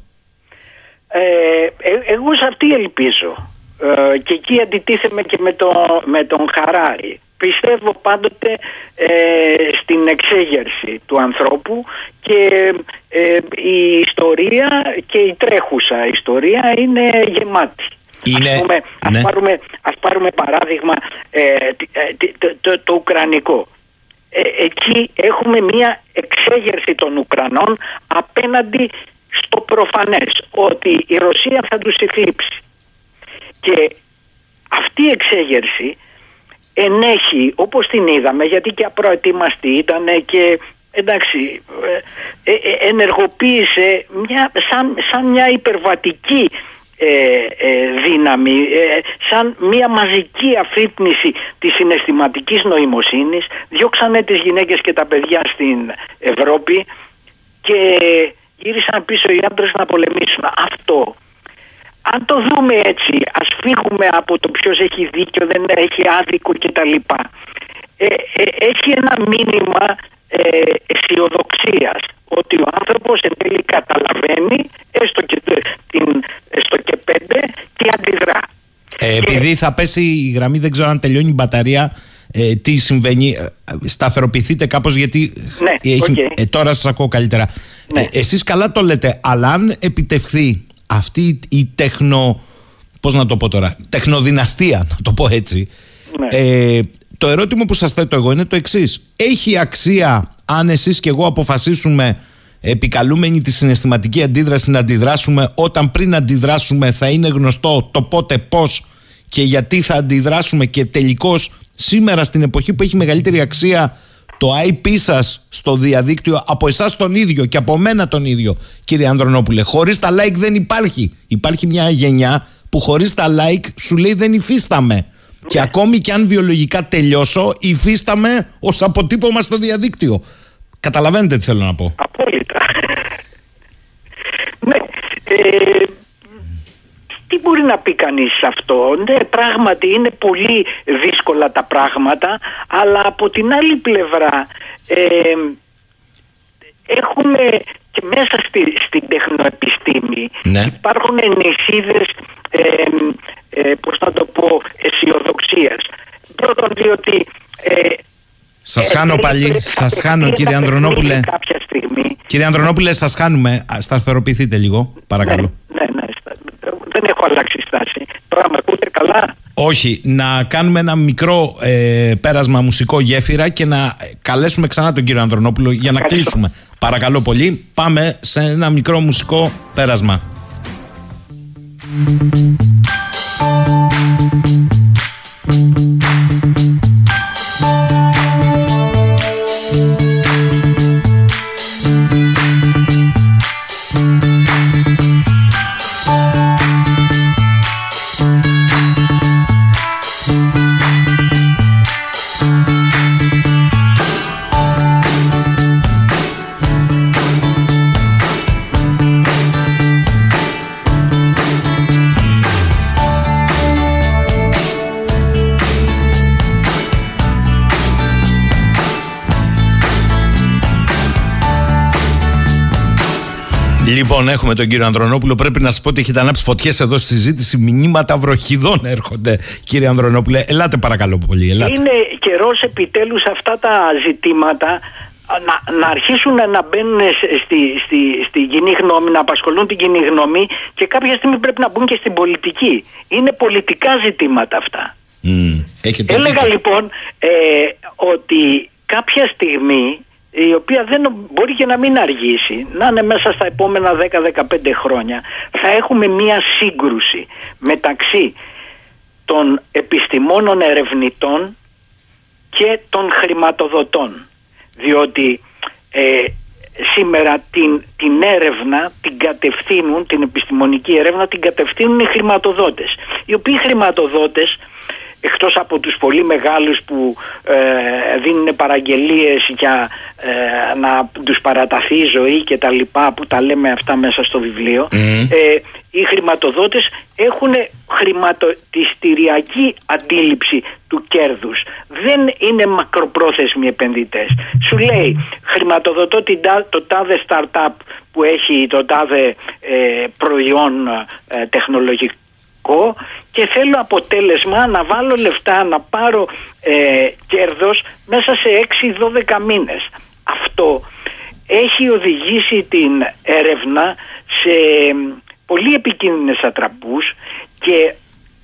Ε, ε εγώ σε αυτή ελπίζω. Ε, και εκεί αντιτίθεμαι και με, το, με τον Χαράρη. Πιστεύω πάντοτε ε, στην εξέγερση του ανθρώπου και η ιστορία και η τρέχουσα ιστορία είναι γεμάτη. Είναι, ας, πούμε, ναι. πάρουμε, ας πάρουμε παράδειγμα το, το, το, Ουκρανικό. Εκεί έχουμε μια εξέγερση των Ουκρανών απέναντι στο προφανές ότι η Ρωσία θα τους εκλείψει. Και αυτή η εξέγερση ενέχει όπως την είδαμε γιατί και απροετοίμαστη ήταν και εντάξει ε, ε, ε, ενεργοποίησε μια, σαν, σαν μια υπερβατική δύναμη σαν μια μαζική αφύπνιση της συναισθηματικής νοημοσύνης διώξανε τις γυναίκες και τα παιδιά στην Ευρώπη και γύρισαν πίσω οι άντρες να πολεμήσουν. Αυτό. Αν το δούμε έτσι, ας φύγουμε από το ποιος έχει δίκιο, δεν έχει άδικο κτλ. Ε, ε, έχει ένα μήνυμα ε, αισιοδοξίας ότι ο άνθρωπος εν τέλει καταλαβαίνει έστω και, την, έστω και πέντε και αντιδρά. επειδή θα πέσει η γραμμή, δεν ξέρω αν τελειώνει η μπαταρία. Ε, τι συμβαίνει, ε, σταθεροποιηθείτε κάπως γιατί Ναι, οκ. ε, τώρα σας ακούω καλύτερα. Ναι. Ε, εσείς καλά το λέτε, αλλά αν επιτευχθεί αυτή η τεχνο, πώς να το πω τώρα, τεχνοδυναστία, να το πω έτσι, Ναι. Ε, το ερώτημα που σας θέτω εγώ είναι το εξής. Έχει αξία αν εσείς και εγώ αποφασίσουμε επικαλούμενοι τη συναισθηματική αντίδραση να αντιδράσουμε; Όταν πριν αντιδράσουμε θα είναι γνωστό το πότε πώς και γιατί θα αντιδράσουμε; Και τελικώς σήμερα στην εποχή που έχει μεγαλύτερη αξία το IP σας στο διαδίκτυο από εσάς τον ίδιο και από μένα τον ίδιο κύριε Ανδρονόπουλε χωρίς τα like δεν υπάρχει υπάρχει μια γενιά που χωρίς τα like σου λέει δεν υφίσταμε και ακόμη και αν βιολογικά τελειώσω υφίσταμε ως αποτύπωμα στο διαδίκτυο καταλαβαίνετε τι θέλω να πω Απόλυτα. ναι. Ε, τι μπορεί να πει κανείς σε αυτό; Ναι, πράγματι είναι πολύ δύσκολα τα πράγματα, αλλά από την άλλη πλευρά ε, έχουμε και μέσα στη, στην τεχνοεπιστήμη Ναι. υπάρχουν νησίδες, ε, ε, πώς να το πω, αισιοδοξίας. Πρώτον διότι... Ε, Σας ε, χάνω ε, πάλι, ε, σας θα χάνω παιχτεί κύριε ένα Ανδρονόπουλε. παιχνίδι Κάποια στιγμή. Κύριε Ανδρονόπουλε σας χάνουμε Α, σταθεροποιηθείτε λίγο παρακαλώ Ναι, ναι, ναι. Δεν έχω αλλάξει στάση. Τώρα με ακούτε καλά; Όχι, να κάνουμε ένα μικρό ε, πέρασμα μουσικό γέφυρα και να καλέσουμε ξανά τον κύριο Ανδρονόπουλο για να Ευχαριστώ. κλείσουμε. Παρακαλώ πολύ, πάμε σε ένα μικρό μουσικό πέρασμα. Λοιπόν, έχουμε τον κύριο Ανδρονόπουλο. Πρέπει να σας πω ότι έχετε ανάψει φωτιές εδώ στη συζήτηση. Μηνύματα βροχιδών έρχονται, κύριε Ανδρονόπουλε. Ελάτε, παρακαλώ πολύ. Ελάτε. Είναι καιρός επιτέλους αυτά τα ζητήματα να, να αρχίσουν να μπαίνουν σε- στη, στη, στη κοινή γνώμη, να απασχολούν την κοινή γνώμη και κάποια στιγμή πρέπει να μπουν και στην πολιτική. Είναι πολιτικά ζητήματα αυτά. Μμ, έχετε Έλεγα δίκιο. λοιπόν ε, ότι κάποια στιγμή η οποία δεν μπορεί και να μην αργήσει να είναι μέσα στα επόμενα 10-15 χρόνια θα έχουμε μία σύγκρουση μεταξύ των επιστημόνων ερευνητών και των χρηματοδοτών. Διότι ε, σήμερα την, την έρευνα την κατευθύνουν, την επιστημονική έρευνα την κατευθύνουν οι χρηματοδότες. Οι οποίοι χρηματοδότες εκτός από τους πολύ μεγάλους που ε, δίνουν παραγγελίες για ε, να τους παραταθεί η ζωή και τα λοιπά που τα λέμε αυτά μέσα στο βιβλίο ε, οι χρηματοδότες έχουν χρηματιστηριακή αντίληψη του κέρδους. Δεν είναι μακροπρόθεσμοι επενδυτές. Σου λέει χρηματοδοτώ την, τα- το τάδε startup που έχει το τάδε ε, προϊόν ε, τεχνολογικό και θέλω αποτέλεσμα να βάλω λεφτά να πάρω ε, κέρδος μέσα σε 6-12 μήνες. Αυτό έχει οδηγήσει την έρευνα σε πολύ επικίνδυνες ατραπούς και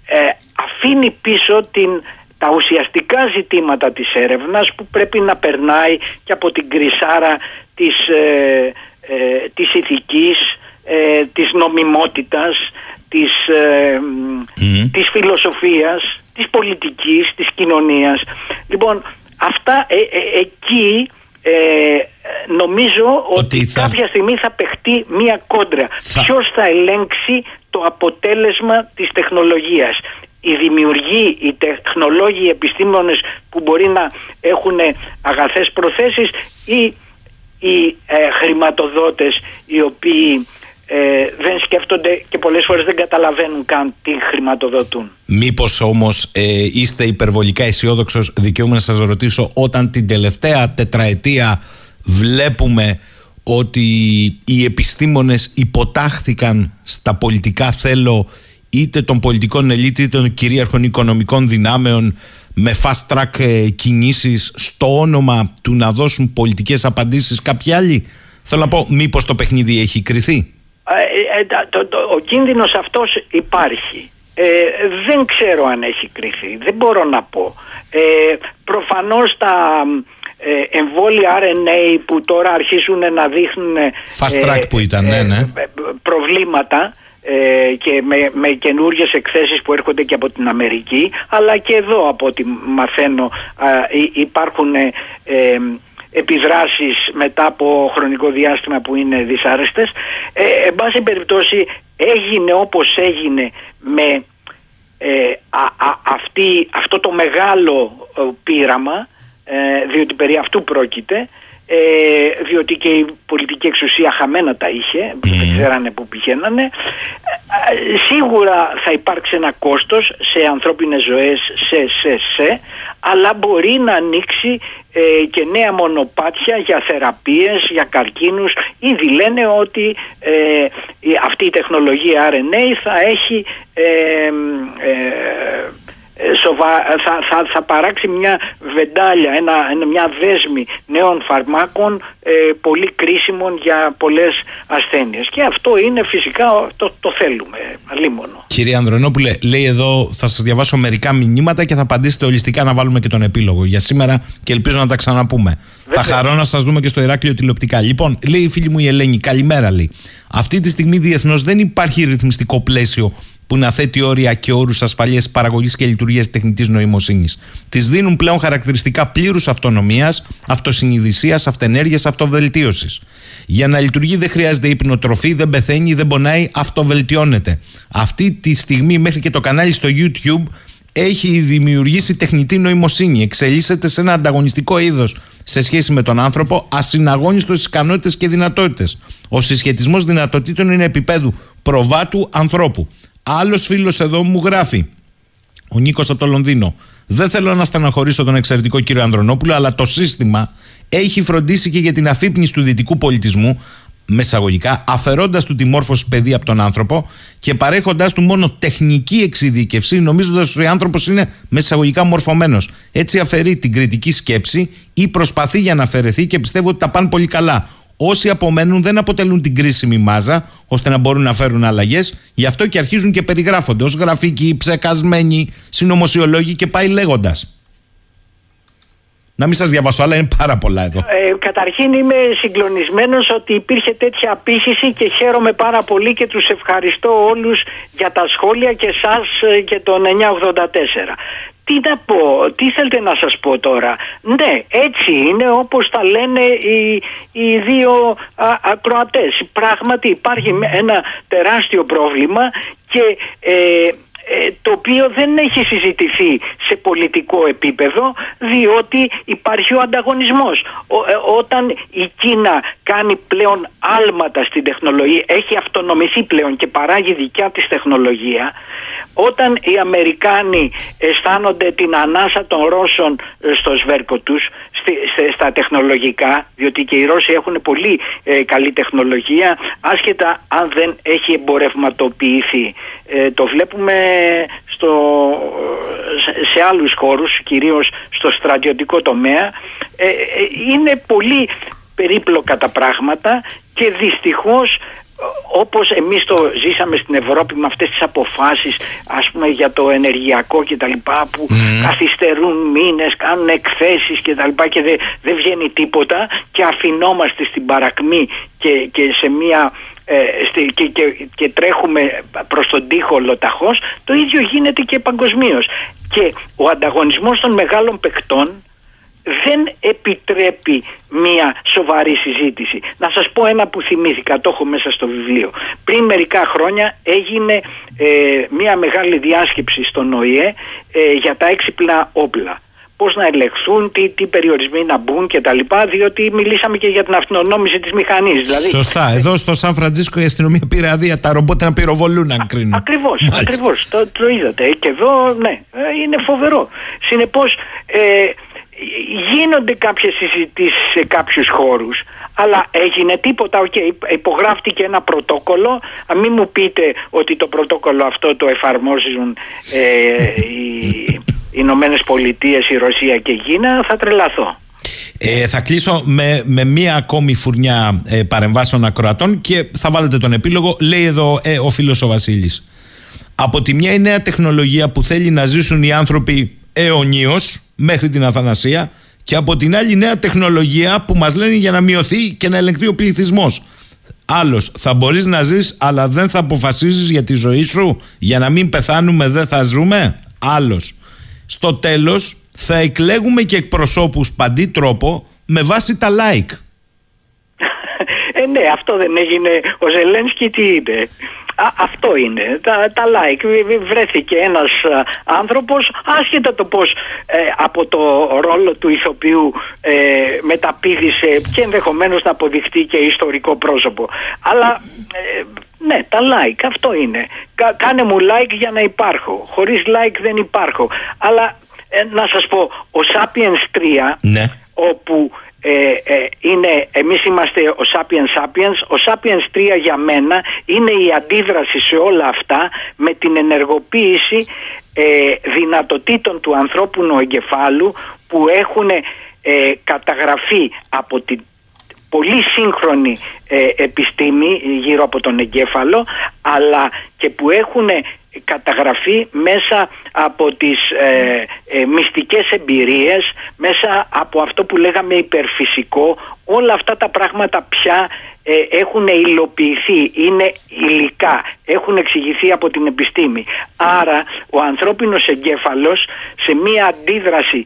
ε, αφήνει πίσω την, τα ουσιαστικά ζητήματα της έρευνας που πρέπει να περνάει και από την κρυσάρα της, ε, ε, της ηθικής, ε, της νομιμότητας, της, ε, μ, της φιλοσοφίας, της πολιτικής, της κοινωνίας. Λοιπόν, αυτά ε, ε, εκεί ε, νομίζω ότι, Ότι θα- κάποια στιγμή θα παιχτεί μία κόντρα. Θα- Ποιος θα ελέγξει το αποτέλεσμα της τεχνολογίας; Οι δημιουργοί, οι τεχνολόγοι, οι επιστήμονες που μπορεί να έχουν αγαθές προθέσεις ή οι ε, χρηματοδότες οι οποίοι ε, δεν σκέφτονται και πολλές φορές δεν καταλαβαίνουν καν τι χρηματοδοτούν. Μήπως όμως ε, είστε υπερβολικά αισιόδοξος, δικαιούμαι να σας ρωτήσω, όταν την τελευταία τετραετία βλέπουμε ότι οι επιστήμονες υποτάχθηκαν στα πολιτικά θέλω είτε των πολιτικών ελίτ είτε των κυρίαρχων οικονομικών δυνάμεων με fast track ε, κινήσεις στο όνομα του να δώσουν πολιτικές απαντήσεις κάποιοι άλλοι; Θέλω να πω μήπως το παιχνίδι έχει κρυθεί; Ε, ε, το, το, ο κίνδυνος αυτός υπάρχει. Ε, δεν ξέρω αν έχει κρυθεί. Δεν μπορώ να πω. Ε, προφανώς τα ε, εμβόλια RNA που τώρα αρχίζουν να δείχνουν Fast track που ήταν, ναι, ναι. προβλήματα και με, με καινούργιες εκθέσεις που έρχονται και από την Αμερική αλλά και εδώ από ό,τι μαθαίνω υπάρχουν επιδράσεις μετά από χρονικό διάστημα που είναι δυσάρεστες. Ε, εν πάση περιπτώσει έγινε όπως έγινε με ε, αυτή, αυτό το μεγάλο ε, πείραμα ε, διότι περί αυτού πρόκειται ε, διότι και η πολιτική εξουσία χαμένα τα είχε, δεν ξέρανε που πηγαίνανε. σίγουρα θα υπάρξει ένα κόστος σε ανθρώπινες ζωές, σε, σε, σε, αλλά μπορεί να ανοίξει ε, και νέα μονοπάτια για θεραπείες, για καρκίνους. Ήδη λένε ότι ε, αυτή η τεχνολογία RNA θα έχει ε, ε, σοβα... θα, θα, θα παράξει μια βεντάλια, ένα, μια δέσμη νέων φαρμάκων ε, πολύ κρίσιμων για πολλές ασθένειες και αυτό είναι φυσικά το, το θέλουμε αλίμονο. Κύριε Ανδρονόπουλε, λέει εδώ θα σας διαβάσω μερικά μηνύματα και θα απαντήσετε ολιστικά να βάλουμε και τον επίλογο για σήμερα και ελπίζω να τα ξαναπούμε. Θα χαρώ να σας δούμε και στο Ηράκλειο τηλεοπτικά. Λοιπόν, λέει η φίλη μου η Ελένη, καλημέρα λέει. Αυτή τη στιγμή διεθνώς δεν υπάρχει ρυθμιστικό πλαίσιο που να θέτει όρια και όρους ασφαλείας παραγωγής και λειτουργίας τεχνητής νοημοσύνης. Τη δίνουν πλέον χαρακτηριστικά πλήρους αυτονομίας, αυτοσυνειδησίας, αυτενέργειας, αυτοβελτίωσης. Για να λειτουργεί δεν χρειάζεται υπνοτροφή, δεν πεθαίνει, δεν πονάει, αυτοβελτιώνεται. Αυτή τη στιγμή μέχρι και το κανάλι στο YouTube έχει δημιουργήσει τεχνητή νοημοσύνη. Εξελίσσεται σε ένα ανταγωνιστικό είδος σε σχέση με τον άνθρωπο, ασυναγώνιστος στις ικανότητες και δυνατότητες. Ο συσχετισμός δυνατοτήτων είναι επίπεδου προβάτου ανθρώπου. Άλλος φίλος εδώ μου γράφει, ο Νίκος από το Λονδίνο. Δεν θέλω να στεναχωρήσω τον εξαιρετικό κύριο Ανδρονόπουλο, αλλά το σύστημα έχει φροντίσει και για την αφύπνιση του δυτικού πολιτισμού, μεσαγωγικά, αφαιρώντας του τη μόρφωση παιδί από τον άνθρωπο και παρέχοντάς του μόνο τεχνική εξειδίκευση, νομίζοντας ότι ο άνθρωπος είναι μεσαγωγικά μορφωμένος. Έτσι αφαιρεί την κριτική σκέψη ή προσπαθεί για να αφαιρεθεί και πιστεύω ότι τα πάνε πολύ καλά. Όσοι απομένουν δεν αποτελούν την κρίσιμη μάζα ώστε να μπορούν να φέρουν αλλαγές. Γι' αυτό και αρχίζουν και περιγράφονται ως γραφικοί, ψεκασμένοι, συνωμοσιολόγοι και πάει λέγοντας. Να μην σας διαβάσω, αλλά είναι πάρα πολλά εδώ. Ε, καταρχήν είμαι συγκλονισμένος ότι υπήρχε τέτοια απήχηση και χαίρομαι πάρα πολύ και τους ευχαριστώ όλους για τα σχόλια και εσά ε, και τον 984. Τι να πω, τι θέλετε να σας πω τώρα; Ναι, έτσι είναι όπως τα λένε οι, οι δύο α, ακροατές. Πράγματι υπάρχει ένα τεράστιο πρόβλημα και ε, ε, το οποίο δεν έχει συζητηθεί σε πολιτικό επίπεδο διότι υπάρχει ο ανταγωνισμός. Ε, όταν η Κίνα κάνει πλέον άλματα στην τεχνολογία, έχει αυτονομηθεί πλέον και παράγει δικιά της τεχνολογία, όταν οι Αμερικάνοι αισθάνονται την ανάσα των Ρώσων ε, στο σβέρκο τους, στα τεχνολογικά, διότι και οι Ρώσοι έχουν πολύ καλή τεχνολογία, άσχετα αν δεν έχει εμπορευματοποιηθεί. το βλέπουμε στο, σε άλλους χώρους, κυρίως στο στρατιωτικό τομέα, ε, ε, είναι πολύ περίπλοκα τα πράγματα και δυστυχώς όπως εμείς το ζήσαμε στην Ευρώπη με αυτές τις αποφάσεις ας πούμε για το ενεργειακό και τα λοιπά που καθυστερούν μήνες, κάνουν εκθέσεις και τα λοιπά και δεν δε βγαίνει τίποτα και αφινόμαστε στην παρακμή και, και σε μια ε, και, και, και, τρέχουμε προς τον τοίχο λοταχώς το ίδιο γίνεται και παγκοσμίως. και ο ανταγωνισμός των μεγάλων παικτών δεν επιτρέπει μια σοβαρή συζήτηση. Να σας πω ένα που θυμήθηκα, το έχω μέσα στο βιβλίο. Πριν μερικά χρόνια έγινε ε, μια μεγάλη διάσκεψη στον ΟΗΕ ε, για τα έξυπνα όπλα πώς να ελεγχθούν, τι, τι περιορισμοί να μπουν κτλ. Διότι μιλήσαμε και για την αυτονόμηση της μηχανής. Δηλαδή... Σωστά. Εδώ στο Σαν Φραντζίσκο η αστυνομία πήρε άδεια τα ρομπότ να πυροβολούν, αν κρίνουν. Ακριβώς, ακριβώς. Το, το είδατε. Και εδώ, ναι, ε, είναι φοβερό. Συνεπώς, ε, γίνονται κάποιες συζητήσεις σε κάποιους χώρους, Αλλά έγινε τίποτα, οκ, υπογράφτηκε ένα πρωτόκολλο, ας μην μου πείτε ότι το πρωτόκολλο αυτό το εφαρμόζουν ε, οι Ηνωμένες Πολιτείες, η Ρωσία και η Κίνα, θα τρελαθώ. Ε, θα κλείσω με, με μία ακόμη φουρνιά ε, παρεμβάσεων ακροατών και θα βάλετε τον επίλογο. Λέει εδώ ε, ο φίλος ο Βασίλης. Από τη μια η νέα τεχνολογία που θέλει να ζήσουν οι άνθρωποι αιωνίως μέχρι την αθανασία και από την άλλη νέα τεχνολογία που μας λένε για να μειωθεί και να ελεγχθεί ο πληθυσμός. Άλλος, θα μπορείς να ζεις αλλά δεν θα αποφασίζεις για τη ζωή σου για να μην πεθάνουμε δεν θα ζούμε. Άλλος, στο τέλος θα εκλέγουμε και εκπροσώπους παντή τρόπο με βάση τα like. ε, ναι, αυτό δεν έγινε. Ο Ζελένσκι τι είναι. Αυτό είναι, τα, τα like. Βρέθηκε ένας άνθρωπος, άσχετα το πώς ε, από το ρόλο του ηθοποιού ε, μεταπίδησε και ενδεχομένως να αποδειχτεί και ιστορικό πρόσωπο. Αλλά ε, ναι, τα like, αυτό είναι. κάνε μου like για να υπάρχω. Χωρίς like δεν υπάρχω. Αλλά ε, να σας πω, ο Sapiens 3, ναι. όπου ε, ε, είναι, εμείς είμαστε ο Sapiens Sapiens, ο Sapiens 3 για μένα είναι η αντίδραση σε όλα αυτά με την ενεργοποίηση ε, δυνατοτήτων του ανθρώπινου εγκεφάλου που έχουν καταγραφεί από την πολύ σύγχρονη επιστήμη γύρω από τον εγκέφαλο αλλά και που έχουν καταγραφεί μέσα από τις ε, ε, μυστικές εμπειρίες, μέσα από αυτό που λέγαμε υπερφυσικό, όλα αυτά τα πράγματα πια ε, έχουν υλοποιηθεί, είναι υλικά, έχουν εξηγηθεί από την επιστήμη. Άρα ο ανθρώπινος εγκέφαλος σε μία αντίδραση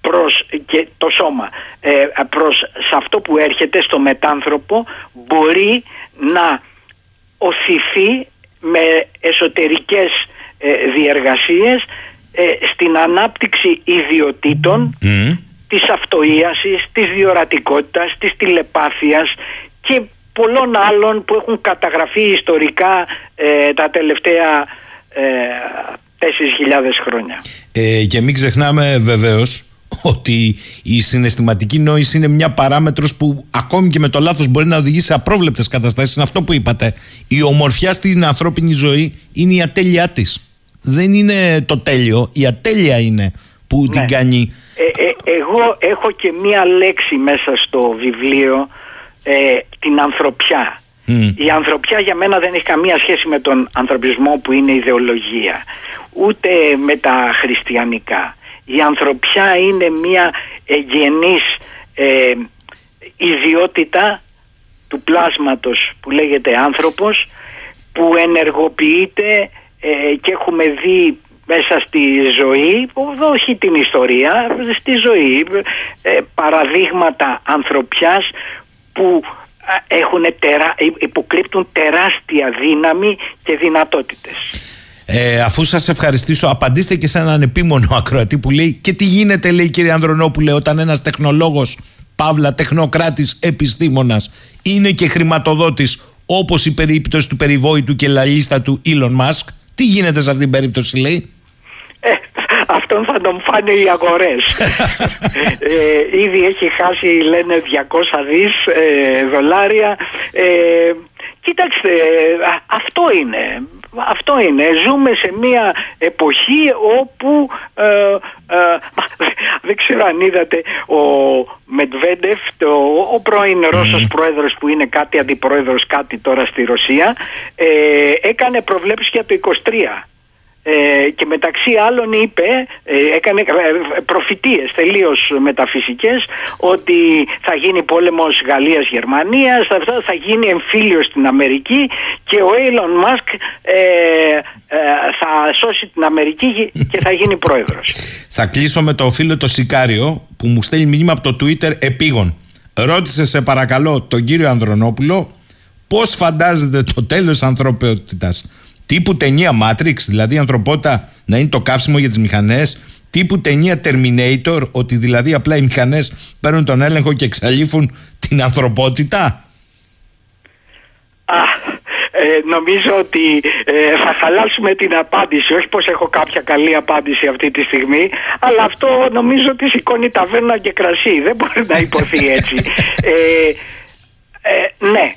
προς και το σώμα ε, προς σε αυτό που έρχεται στο μετάνθρωπο μπορεί να οθηθεί με εσωτερικές ε, διεργασίες ε, στην ανάπτυξη ιδιωτήτων mm. της αυτοίασης, της διορατικότητας, της τηλεπάθειας και πολλών άλλων που έχουν καταγραφεί ιστορικά ε, τα τελευταία ε, 4.000 χρόνια. Ε, και μην ξεχνάμε βεβαίως ότι η συναισθηματική νόηση είναι μια παράμετρος που ακόμη και με το λάθος μπορεί να οδηγήσει σε απρόβλεπτες καταστάσεις. Είναι αυτό που είπατε. Η ομορφιά στην ανθρώπινη ζωή είναι η ατέλειά της. Δεν είναι το τέλειο, η ατέλεια είναι που ναι. την κάνει. Ε, ε, εγώ έχω και μία λέξη μέσα στο βιβλίο, ε, την ανθρωπιά. Η ανθρωπιά για μένα δεν έχει καμία σχέση με τον ανθρωπισμό που είναι ιδεολογία, ούτε με τα χριστιανικά η ανθρωπιά είναι μια γενής ε, ιδιότητα του πλάσματος που λέγεται άνθρωπος που ενεργοποιείται ε, και έχουμε δει μέσα στη ζωή, όχι την ιστορία, στη ζωή, ε, παραδείγματα ανθρωπιάς που έχουν τερα, υποκρύπτουν τεράστια δύναμη και δυνατότητες. Ε, αφού σας ευχαριστήσω, απαντήστε και σε έναν επίμονο ακροατή που λέει και τι γίνεται, λέει κύριε Ανδρονόπουλε, όταν ένας τεχνολόγος, παύλα τεχνοκράτης, επιστήμονας, είναι και χρηματοδότης, όπως η περίπτωση του περιβόητου και λαλίστα του Elon Musk. Τι γίνεται σε αυτήν την περίπτωση, λέει. Ε, αυτόν θα τον φάνε οι αγορές. ε, ήδη έχει χάσει, λένε, 200 δις ε, δολάρια. Ε, Κοίταξτε, αυτό είναι. Αυτό είναι. Ζούμε σε μια εποχή όπου ε, ε, δεν ξέρω αν είδατε ο Μετβέντεφ, το, ο πρώην Ρώσος πρόεδρος που είναι κάτι αντιπρόεδρος κάτι τώρα στη Ρωσία, ε, έκανε προβλέψεις για το 23. Ε, και μεταξύ άλλων είπε, ε, έκανε ε, προφητείες τελείως μεταφυσικές ότι θα γίνει πόλεμος Γαλλίας-Γερμανίας, θα, θα γίνει εμφύλιο στην Αμερική και ο Έιλον Μάσκ θα σώσει την Αμερική και θα γίνει πρόεδρος. Θα κλείσω με το φίλο το Σικάριο που μου στέλνει μήνυμα από το Twitter επίγον. Ρώτησε σε παρακαλώ τον κύριο Ανδρονόπουλο πώς φαντάζεται το τέλος ανθρωπαιότητας τύπου ταινία Matrix, δηλαδή η ανθρωπότητα να είναι το καύσιμο για τις μηχανές, τύπου ταινία Terminator, ότι δηλαδή απλά οι μηχανές παίρνουν τον έλεγχο και εξαλείφουν την ανθρωπότητα. Α, ε, νομίζω ότι ε, θα χαλάσουμε την απάντηση. Όχι πως έχω κάποια καλή απάντηση αυτή τη στιγμή, αλλά αυτό νομίζω ότι σηκώνει ταβέρνα και κρασί. Δεν μπορεί να υποθεί έτσι. Ε, ε, ναι,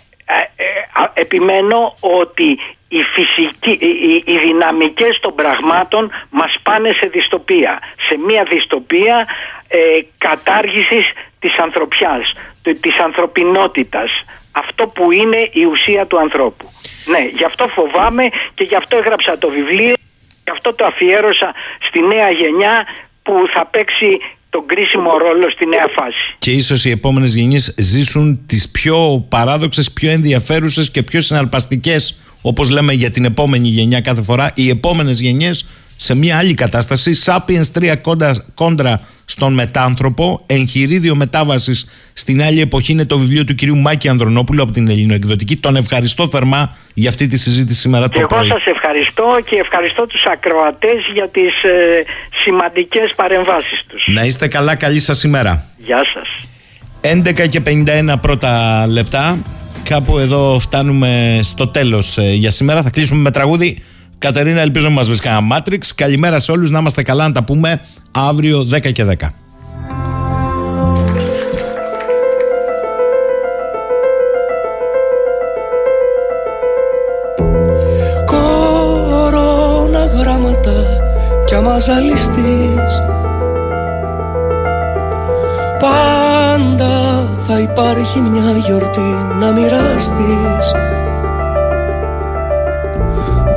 επιμένω ότι οι, φυσικοί, οι, οι δυναμικές των πραγμάτων μας πάνε σε δυστοπία. Σε μια δυστοπία ε, κατάργησης της ανθρωπιάς, της ανθρωπινότητας. Αυτό που είναι η ουσία του ανθρώπου. Ναι, γι' αυτό φοβάμαι και γι' αυτό έγραψα το βιβλίο, γι' αυτό το αφιέρωσα στη νέα γενιά που θα παίξει τον κρίσιμο ρόλο στη νέα φάση. Και ίσως οι επόμενες γενιές ζήσουν τις πιο παράδοξες, πιο ενδιαφέρουσες και πιο συναρπαστικές, όπως λέμε για την επόμενη γενιά κάθε φορά, οι επόμενες γενιές σε μια άλλη κατάσταση. Sapiens 3 κόντρα, κόντρα στον μετάνθρωπο. Εγχειρίδιο μετάβασης στην άλλη εποχή είναι το βιβλίο του κυρίου Μάκη Ανδρονόπουλου από την Ελληνοεκδοτική. Τον ευχαριστώ θερμά για αυτή τη συζήτηση σήμερα και το πρωί. Εγώ σας ευχαριστώ και ευχαριστώ τους ακροατές για τις ε, σημαντικές παρεμβάσεις τους. Να είστε καλά, καλή σας ημέρα. Γεια σας. 11 και 51 πρώτα λεπτά. Κάπου εδώ φτάνουμε στο τέλος ε, για σήμερα. Θα κλείσουμε με τραγούδι. Κατερίνα, ελπίζω να μας βρεις κανένα Matrix. Καλημέρα σε όλους, να είμαστε καλά, να τα πούμε αύριο 10 και 10. Κορώνα γράμματα κι άμα Πάντα θα υπάρχει μια γιορτή να μοιραστείς.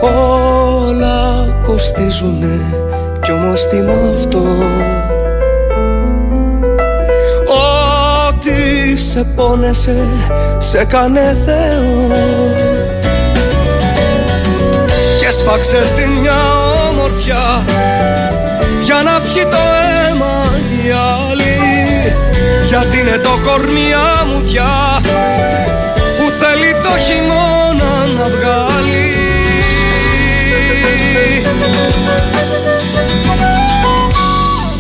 Όλα κοστίζουνε κι όμως τι με αυτό. Ό,τι σε πόνεσε σε κάνε Θεό. Και σφάξε την μια όμορφια για να πιει το αίμα η άλλη γιατί είναι το κορμί αμμουδιά που θέλει το χειμώνα να βγάλει.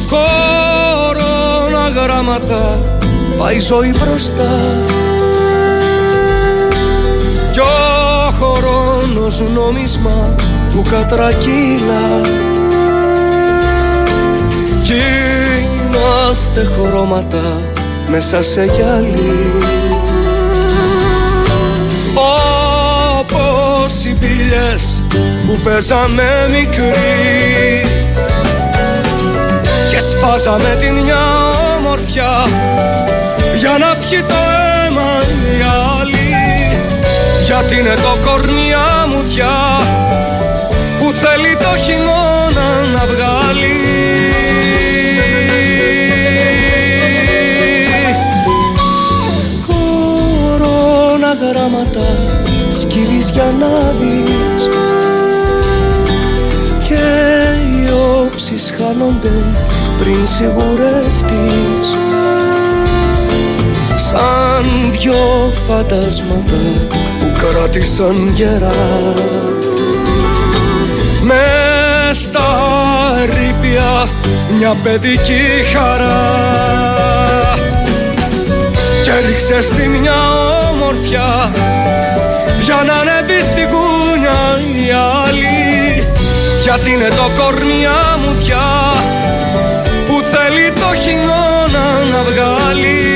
Κορώνα γράμματα πάει ζωή μπροστά. Κι ο χρόνος νόμισμα που κατρακύλα. Κι είμαστε χρώματα μέσα σε γυαλί. Όπως οι πύλες που παίζαμε μικροί και σφάζαμε την μια όμορφια για να πιει το αίμα η άλλη. Γιατί είναι το κορμί αμμουδιά που θέλει το χειμώνα να βγάλει Κορώνα γράμματα σκύβεις για να δεις. Και οι όψεις χάνονται πριν σιγουρευτείς. Σαν δυο φαντάσματα που κράτησαν γερά. Μες στα ρήπια μια παιδική χαρά και ρίξε στη μια ομορφιά. Για να ανέβει στην κούνια η άλλη γιατί είναι το κορμιά μου πια. Που θέλει το χειμώνα να βγάλει.